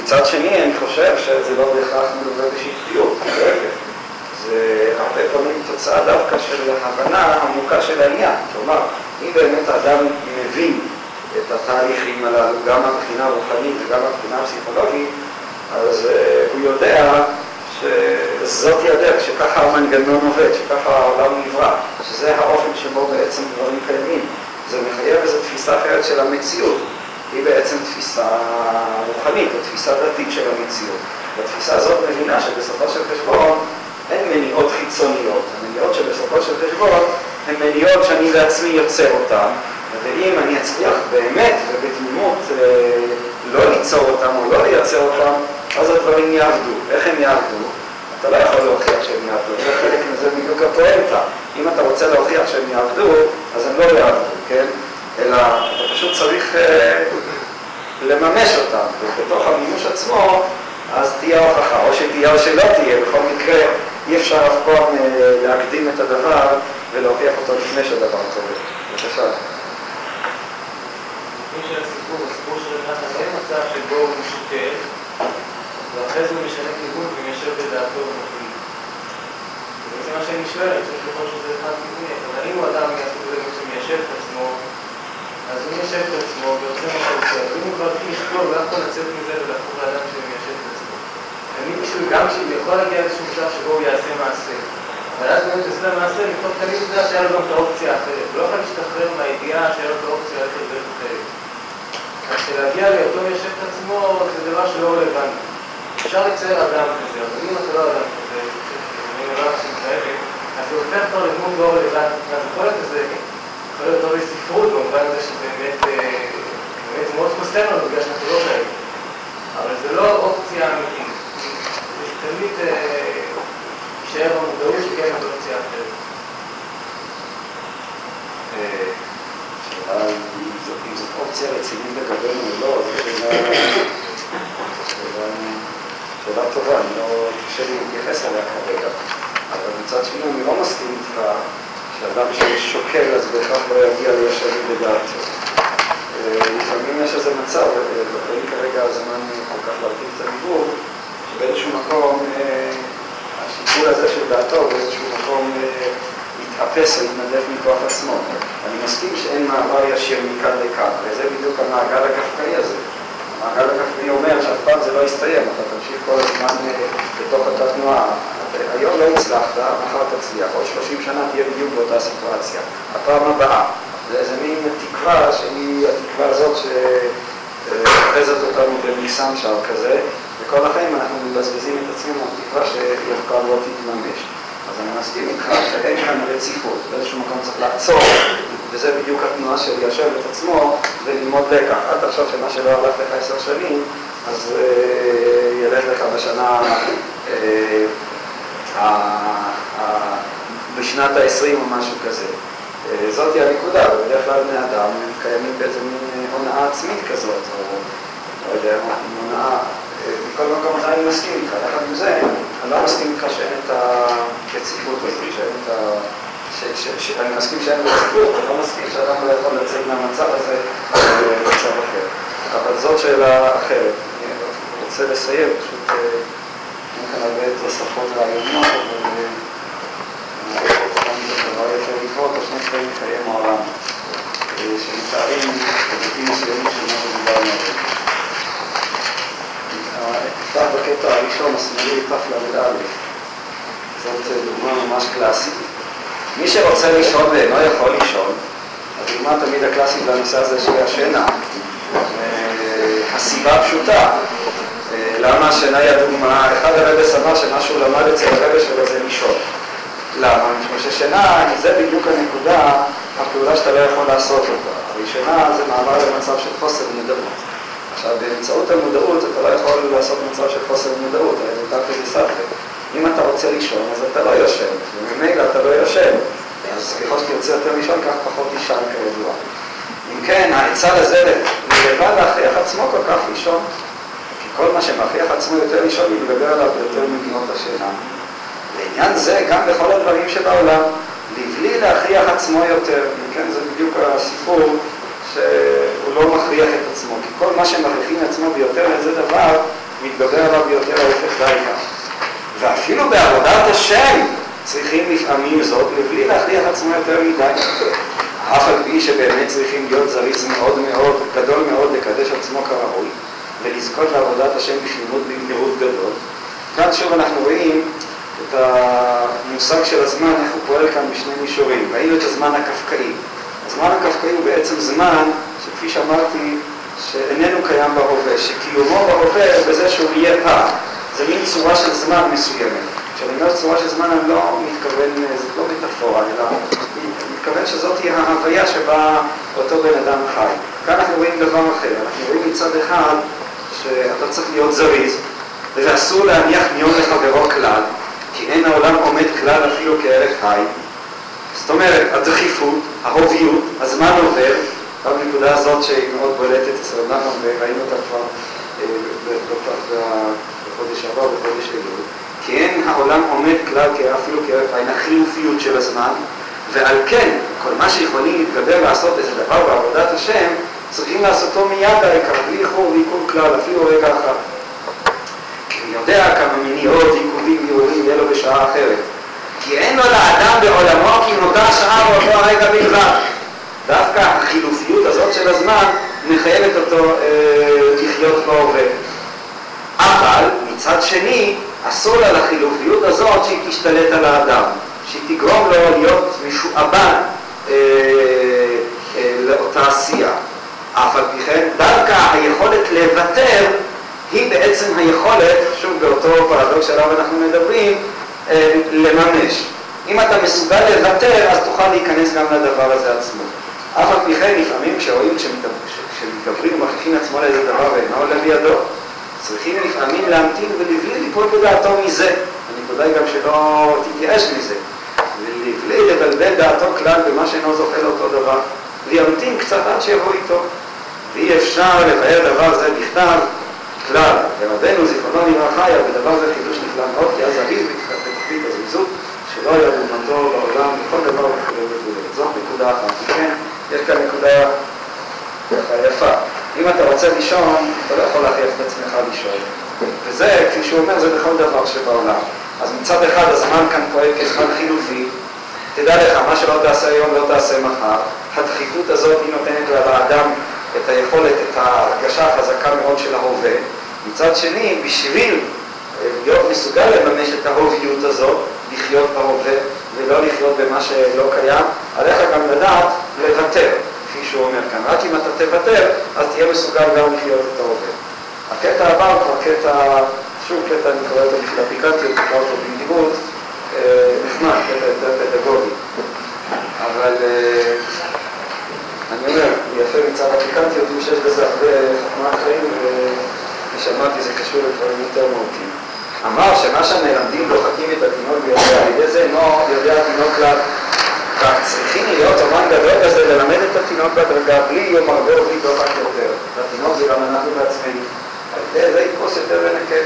אה, מצד שני, אני חושב שזה לא בהכרח מלווה בשטחיות, זה הרבה פעמים תוצאה דווקא של הבנה עמוקה של העניין. כלומר, אם באמת האדם מבין את התהליכים הללו, גם מהבחינה הרוחנית וגם מהבחינה הפסיכולוגית, אז uh, הוא יודע שזאת היא הדרך, שככה המנגנון עובד, שככה העולם נברא, שזה האופן שבו בעצם דברים קיימים. זה מחייב איזו תפיסה אחרת של המציאות. היא בעצם תפיסה רוחנית, או תפיסה דתית של המציאות. והתפיסה הזאת מבינה שבסופו של חשבון אין מניעות חיצוניות. המניעות שבסופו של חשבון הן מניעות שאני בעצמי יוצר אותן, ואם אני אצליח באמת ובתמימות אה, לא ליצור אותם או לא לייצר אותם, אז הדברים יעבדו. איך הם יעבדו? אתה לא יכול להוכיח שהם יעבדו, זה חלק מזה בדיוק הפואנטה. אם אתה רוצה להוכיח שהם יעבדו, אז הם לא יעבדו, כן? אלא אתה פשוט צריך אה, לממש אותם, ובתוך המימוש עצמו, אז תהיה הוכחה, או שתהיה או שלא תהיה, בכל מקרה אי אפשר אף פעם אה, להקדים את הדבר ולהוכיח אותו לפני שהדבר קורה. בבקשה. הסיפור, של נתן, אין מצב שבו הוא משקר, ואחרי זה הוא משנה כיוון ומיישב בדעתו ומחליט. וזה מה שאני שואל, אני לכל שזה אחד כיווני, אבל אם הוא אדם מהסוג הזה שמיישב את עצמו, אז הוא מיישב את עצמו ועושה מה שהוא עושה, ואם הוא כבר לשקול, הוא לא יכול לצאת מזה ולהפוך לאדם שמיישב את עצמו. אני בשביל גם שהוא יכול להגיע לאיזשהו מצב שבו הוא יעשה מעשה. אבל אז באמת עושה למעשה, לפחות תמיד יודע שהיה לו גם את האופציה האחרת. לא יכול להשתחרר מהידיעה שהיה לו את האופציה ללכת דרך אחרת. אז שלהגיע לאותו מיישב את עצמו זה דבר שלא רלוונטי. אפשר לצייר אדם כזה, אבל אם אתה לא אדם כזה, אני לא אנשים כאלה, אז זה הופך כבר לדמות לא רלוונטית. אז יכול להיות טוב לספרות במובן הזה שבאמת באמת זה מאוד חוסם לנו בגלל שאנחנו לא כאלה. אבל זה לא אופציה אמיתית. זה תמיד יישאר במודעות זאת אופציה אחרת. שאלה אם זאת אופציה רצינית לגבינו או לא, זו שאלה טובה, אני לא קשה לי להתייחס אליה כרגע. אבל מצד שני אני לא מסכים איתך שאדם ששוקל אז בהכרח לא יגיע לישר בדעתו. לפעמים יש איזה מצב, ואין כרגע הזמן כל כך להרחיב את הדיבור, שבאיזשהו מקום השיקול הזה של דעתו באיזשהו מקום מתאפס או מתנדב מכוח עצמו. אני מסכים שאין מעבר ישיר מכאן לכאן, וזה בדיוק המעגל הקפקאי הזה. המעגל הקפקאי אומר שאף פעם זה לא יסתיים, אתה תמשיך כל הזמן בתוך אותה תנועה. היום לא הצלחת, מחר תצליח, עוד 30 שנה תהיה בדיוק באותה סיטואציה. הפעם הבאה. זה איזה מין תקווה שהיא התקווה הזאת שאוחזת אותנו בניסן שער כזה, וכל החיים אנחנו מבזבזים את עצמנו בתקווה שהיא אף פעם לא תתממש. אז אני מסכים איתך שאין כאן רציפות, באיזשהו מקום צריך לעצור, וזה בדיוק התנועה של ליישב את עצמו וללמוד לקח. אל תחשוב שמה שלא הלך לך עשר שנים, אז אה, ילך לך בשנה, אה, אה, בשנת ה-20 או משהו כזה. זאתי הנקודה, ובדרך כלל בני אדם קיימים באיזה מין הונאה עצמית כזאת, או לא יודע, הונאה, מכל מקום אני מסכים איתך, יחד עם זה, אני לא מסכים איתך שאין את הרציפות הזאת, שאין את ה... אני מסכים שאין רציפות, אני לא מסכים שאדם לא יכול לצאת מהמצב הזה למצב אחר. אבל זאת שאלה אחרת. אני רוצה לסיים, פשוט הרבה תוספות רעיונות, אבל... דבר יפה לקרות, או שני דברים מקיים העולם, שמתארים היבטים מסוימים של מה שדיברנו עליהם. נפתח בקטע הראשון, השמאלי תל"א, זאת דוגמה ממש קלאסית. מי שרוצה לישון ואינו יכול לישון, הדוגמה תמיד הקלאסית בנושא הזה של השינה. הסיבה פשוטה, למה השינה היא הדוגמה, אחד הרבס אמר שמה שהוא למד אצל הרבס שלו זה לישון. למה? מפני ששינה זה בדיוק הנקודה נקודה, הפעולה שאתה לא יכול לעשות אותה. הראשונה זה מעבר למצב של חוסר מודעות. עכשיו, באמצעות המודעות אתה לא יכול לעשות מצב של חוסר מודעות, הרי זה תקי וסתרי. אם אתה רוצה לישון, אז אתה לא יושן, וממילא אתה לא יושן. אז ככל שתרצה יותר לישון, כך פחות תישן כידוע. אם כן, העצה לזה לבד להכריח עצמו כל כך לישון. כל מה שמכריח עצמו יותר לישון, מתגבר עליו יותר מדינות השינה. לעניין זה, גם בכל הדברים שבעולם, לבלי להכריח עצמו יותר. כן, זה בדיוק הסיפור שהוא לא מכריח את עצמו. כי כל מה שמכריחים עצמו ביותר איזה דבר, מתגבר עליו ביותר ההפך דייקה. ואפילו בעבודת השם צריכים לפעמים זאת, לבלי להכריח עצמו יותר מדי. אף על פי שבאמת צריכים להיות זריז מאוד מאוד, גדול מאוד, לקדש עצמו כראוי, ולזכות לעבודת השם בשלמות במהירות גדול. כאן שוב אנחנו רואים את המושג של הזמן, איך הוא פועל כאן בשני מישורים. ראינו את הזמן הקפקאי. הזמן הקפקאי הוא בעצם זמן, שכפי שאמרתי, שאיננו קיים בהווה, שקיומו בהווה בזה שהוא יהיה פעם. זה מין צורה של זמן מסוימת. כשאני אומר צורה של זמן אני לא מתכוון, זאת לא מטאפורה, אלא אני מתכוון שזאת תהיה ההוויה שבה אותו בן אדם חי. כאן אנחנו רואים דבר אחר, אנחנו רואים מצד אחד שאתה צריך להיות זריז, ואסור להניח מיון לחברו כלל, כי אין העולם עומד כלל אפילו כערך חי. זאת אומרת, הדחיפות, ההוביות, הזמן עובר, בנקודה הזאת שהיא מאוד בולטת אצל נחם וראינו אותה כבר בחודש הבא, בחודש אלול, כי אין העולם עומד כלל אפילו כערך חי, החיוביות של הזמן, ועל כן, כל מה שיכולים להתגבר לעשות איזה דבר בעבודת השם, צריכים לעשותו מיד העיקר, בלי איחור ועיכוב כלל, אפילו רגע אחד. כי הוא יודע כמה מניעות, עיכובים, ערעורים יהיה לו בשעה אחרת. כי אין לו לאדם בעולמו כי נותר שעה באותו הרגע בלבד. דווקא החילופיות הזאת של הזמן מחייבת אותו אה, לחיות בהווה. אבל מצד שני, אסור לה לחילופיות הזאת שהיא תשתלט על האדם, שהיא תגרום לו להיות משועבד אה, אה, לאותה עשייה. אף על פי כן, דווקא היכולת לוותר היא בעצם היכולת, שוב באותו פרדוקס שעליו אנחנו מדברים, אה, לממש. אם אתה מסוגל לוותר, אז תוכל להיכנס גם לדבר הזה עצמו. אף על פי כן, לפעמים כשרואים כשמתגברים ומכריחים עצמו לאיזה דבר ואינו עולה בידו, צריכים לפעמים להמתין ולבלי ליפול בדעתו מזה. הנקודה היא גם שלא תתייאש מזה. ולבלי לבלבל דעתו כלל במה שאינו זוכה לאותו דבר. וימתין קצת עד שיבוא איתו. ואי אפשר לבאר דבר זה בכתב כלל. ורבנו זיכרונו לברכה היה בדבר זה חידוש נפלא מאוד, כי אז אביב בתחתית הזלזול, שלא היה דוגמתו בעולם בכל דבר וכו' וכו'. זאת נקודה אחת. כן, יש כאן נקודה יפה. אם אתה רוצה לישון, אתה לא יכול להכריח את עצמך לישון. וזה, כפי שהוא אומר, זה בכל דבר שבעולם. אז מצד אחד הזמן כאן פועל כזמן חילופי. תדע לך, מה שלא תעשה היום לא תעשה מחר. הדחיפות הזאת היא נותנת לאדם את היכולת, את ההרגשה החזקה מאוד של ההווה. מצד שני, בשביל להיות מסוגל לממש את ההוביות הזאת, לחיות בהווה ולא לחיות במה שלא קיים, עליך גם לדעת לוותר. כפי שהוא אומר כאן. רק אם אתה תוותר, אז תהיה מסוגל גם לחיות את ההווה. הקטע הבא הוא כבר קטע, שוב קטע, אני קורא אותו בשביל אפליקציות, נקרא אותו בנדיבות, נחמד, קטע יותר פדגוגי. אבל אני אומר, יפה מצד אפליקציות, הוא שיש בזה הרבה חוכמת חיים, ושמעתי, זה קשור לדברים יותר מהותיים. אמר שמה שמלמדים דוחקים את התינוק ויודע, על ידי זה אינו יודע התינוק כלל. רק צריכים להיות אומן גדול כזה ללמד את התינוק בהדרגה בלי יום הרבה ובלי דוחק יותר. התינוק זה גם אנחנו בעצמנו. על ידי זה יתפוס יותר ונקה.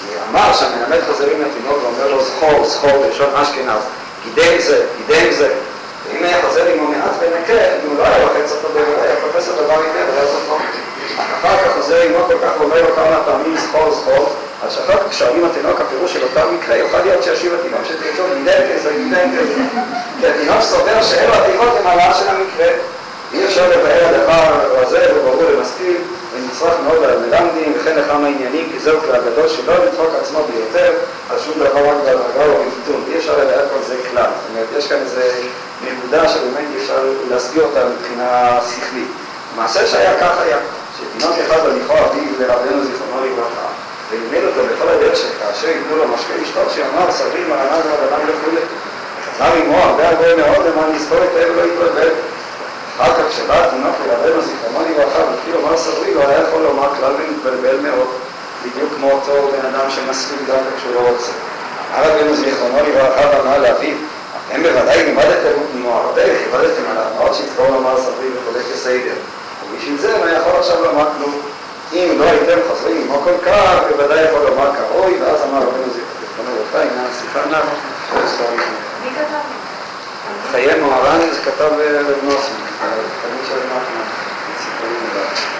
כי אמר שהמלמד חוזרים לתינוק ואומר לו זכור, זכור, בלשון אשכנז, גידם זה, גידם זה. ואם היה חוזר עמו מעט ונקה, אם הוא לא היה לוחץ אותו בוודאי, היה תופס את הדבר היטב, היה זכור. אחר כך חוזר עמו כל כך ואומר לו כמה פעמים זכור, זכור. אז שאחר כך כשואלים התינוק הפירוש של אותה מקרה, יוכל להיות שישיב התינוק שתרצו כזה, גידם כזה. כי התינוק סובר שאלו התיבות הם העלאה של המקרה. אי אפשר לבאר הדבר הזה וברור למשכיל, ונצרך מאוד על מלמדים וכן לכמה עניינים, כי זהו כלל גדול שלא לדחוק עצמו ביותר על שום דבר רק בהדרגה או בביטון. אי אפשר לבאר כל זה כלל. זאת אומרת, יש כאן איזו נקודה שבאמת אי אפשר להסביר אותה מבחינה שכלית. המעשה שהיה כך היה, שתינוק אחד הליכו אביו לרבנו זיכרונו לברכה, ולימד אותו בכל הדרך שכאשר ייתנו לו משקה לשתות, שאמר סביב מרנן ורבנן וכו'. חזר עמו הרבה הרבה מאוד למען יזכור את האב ולא יתבלבל. אחר כך כשבא התינוק לרבנו זיכרונו לברכה והתחיל לומר סברי לא היה יכול לומר כלל ומתבלבל מאוד, בדיוק כמו אותו בן אדם שמסכים דווקא כשהוא לא רוצה. אמר רבנו זיכרונו לברכה ואמר לאביו, אתם בוודאי לימדתם הרבה, כיבדתם עליו, מאוד שיזכור לומר סברי וכולי כסדר. ובשביל זה לא יכול עכשיו לומר כלום. אם לא הייתם חוזרים עמו כל כך, בוודאי יכול לומר כראוי, ואז אמר רבנו זיכרונו לברכה, הנה השיחה נחה. מי כתב? חיי מוהר"ן, זה כתב רב נוסמן, תמיד של נחמן, סיפורים רבים.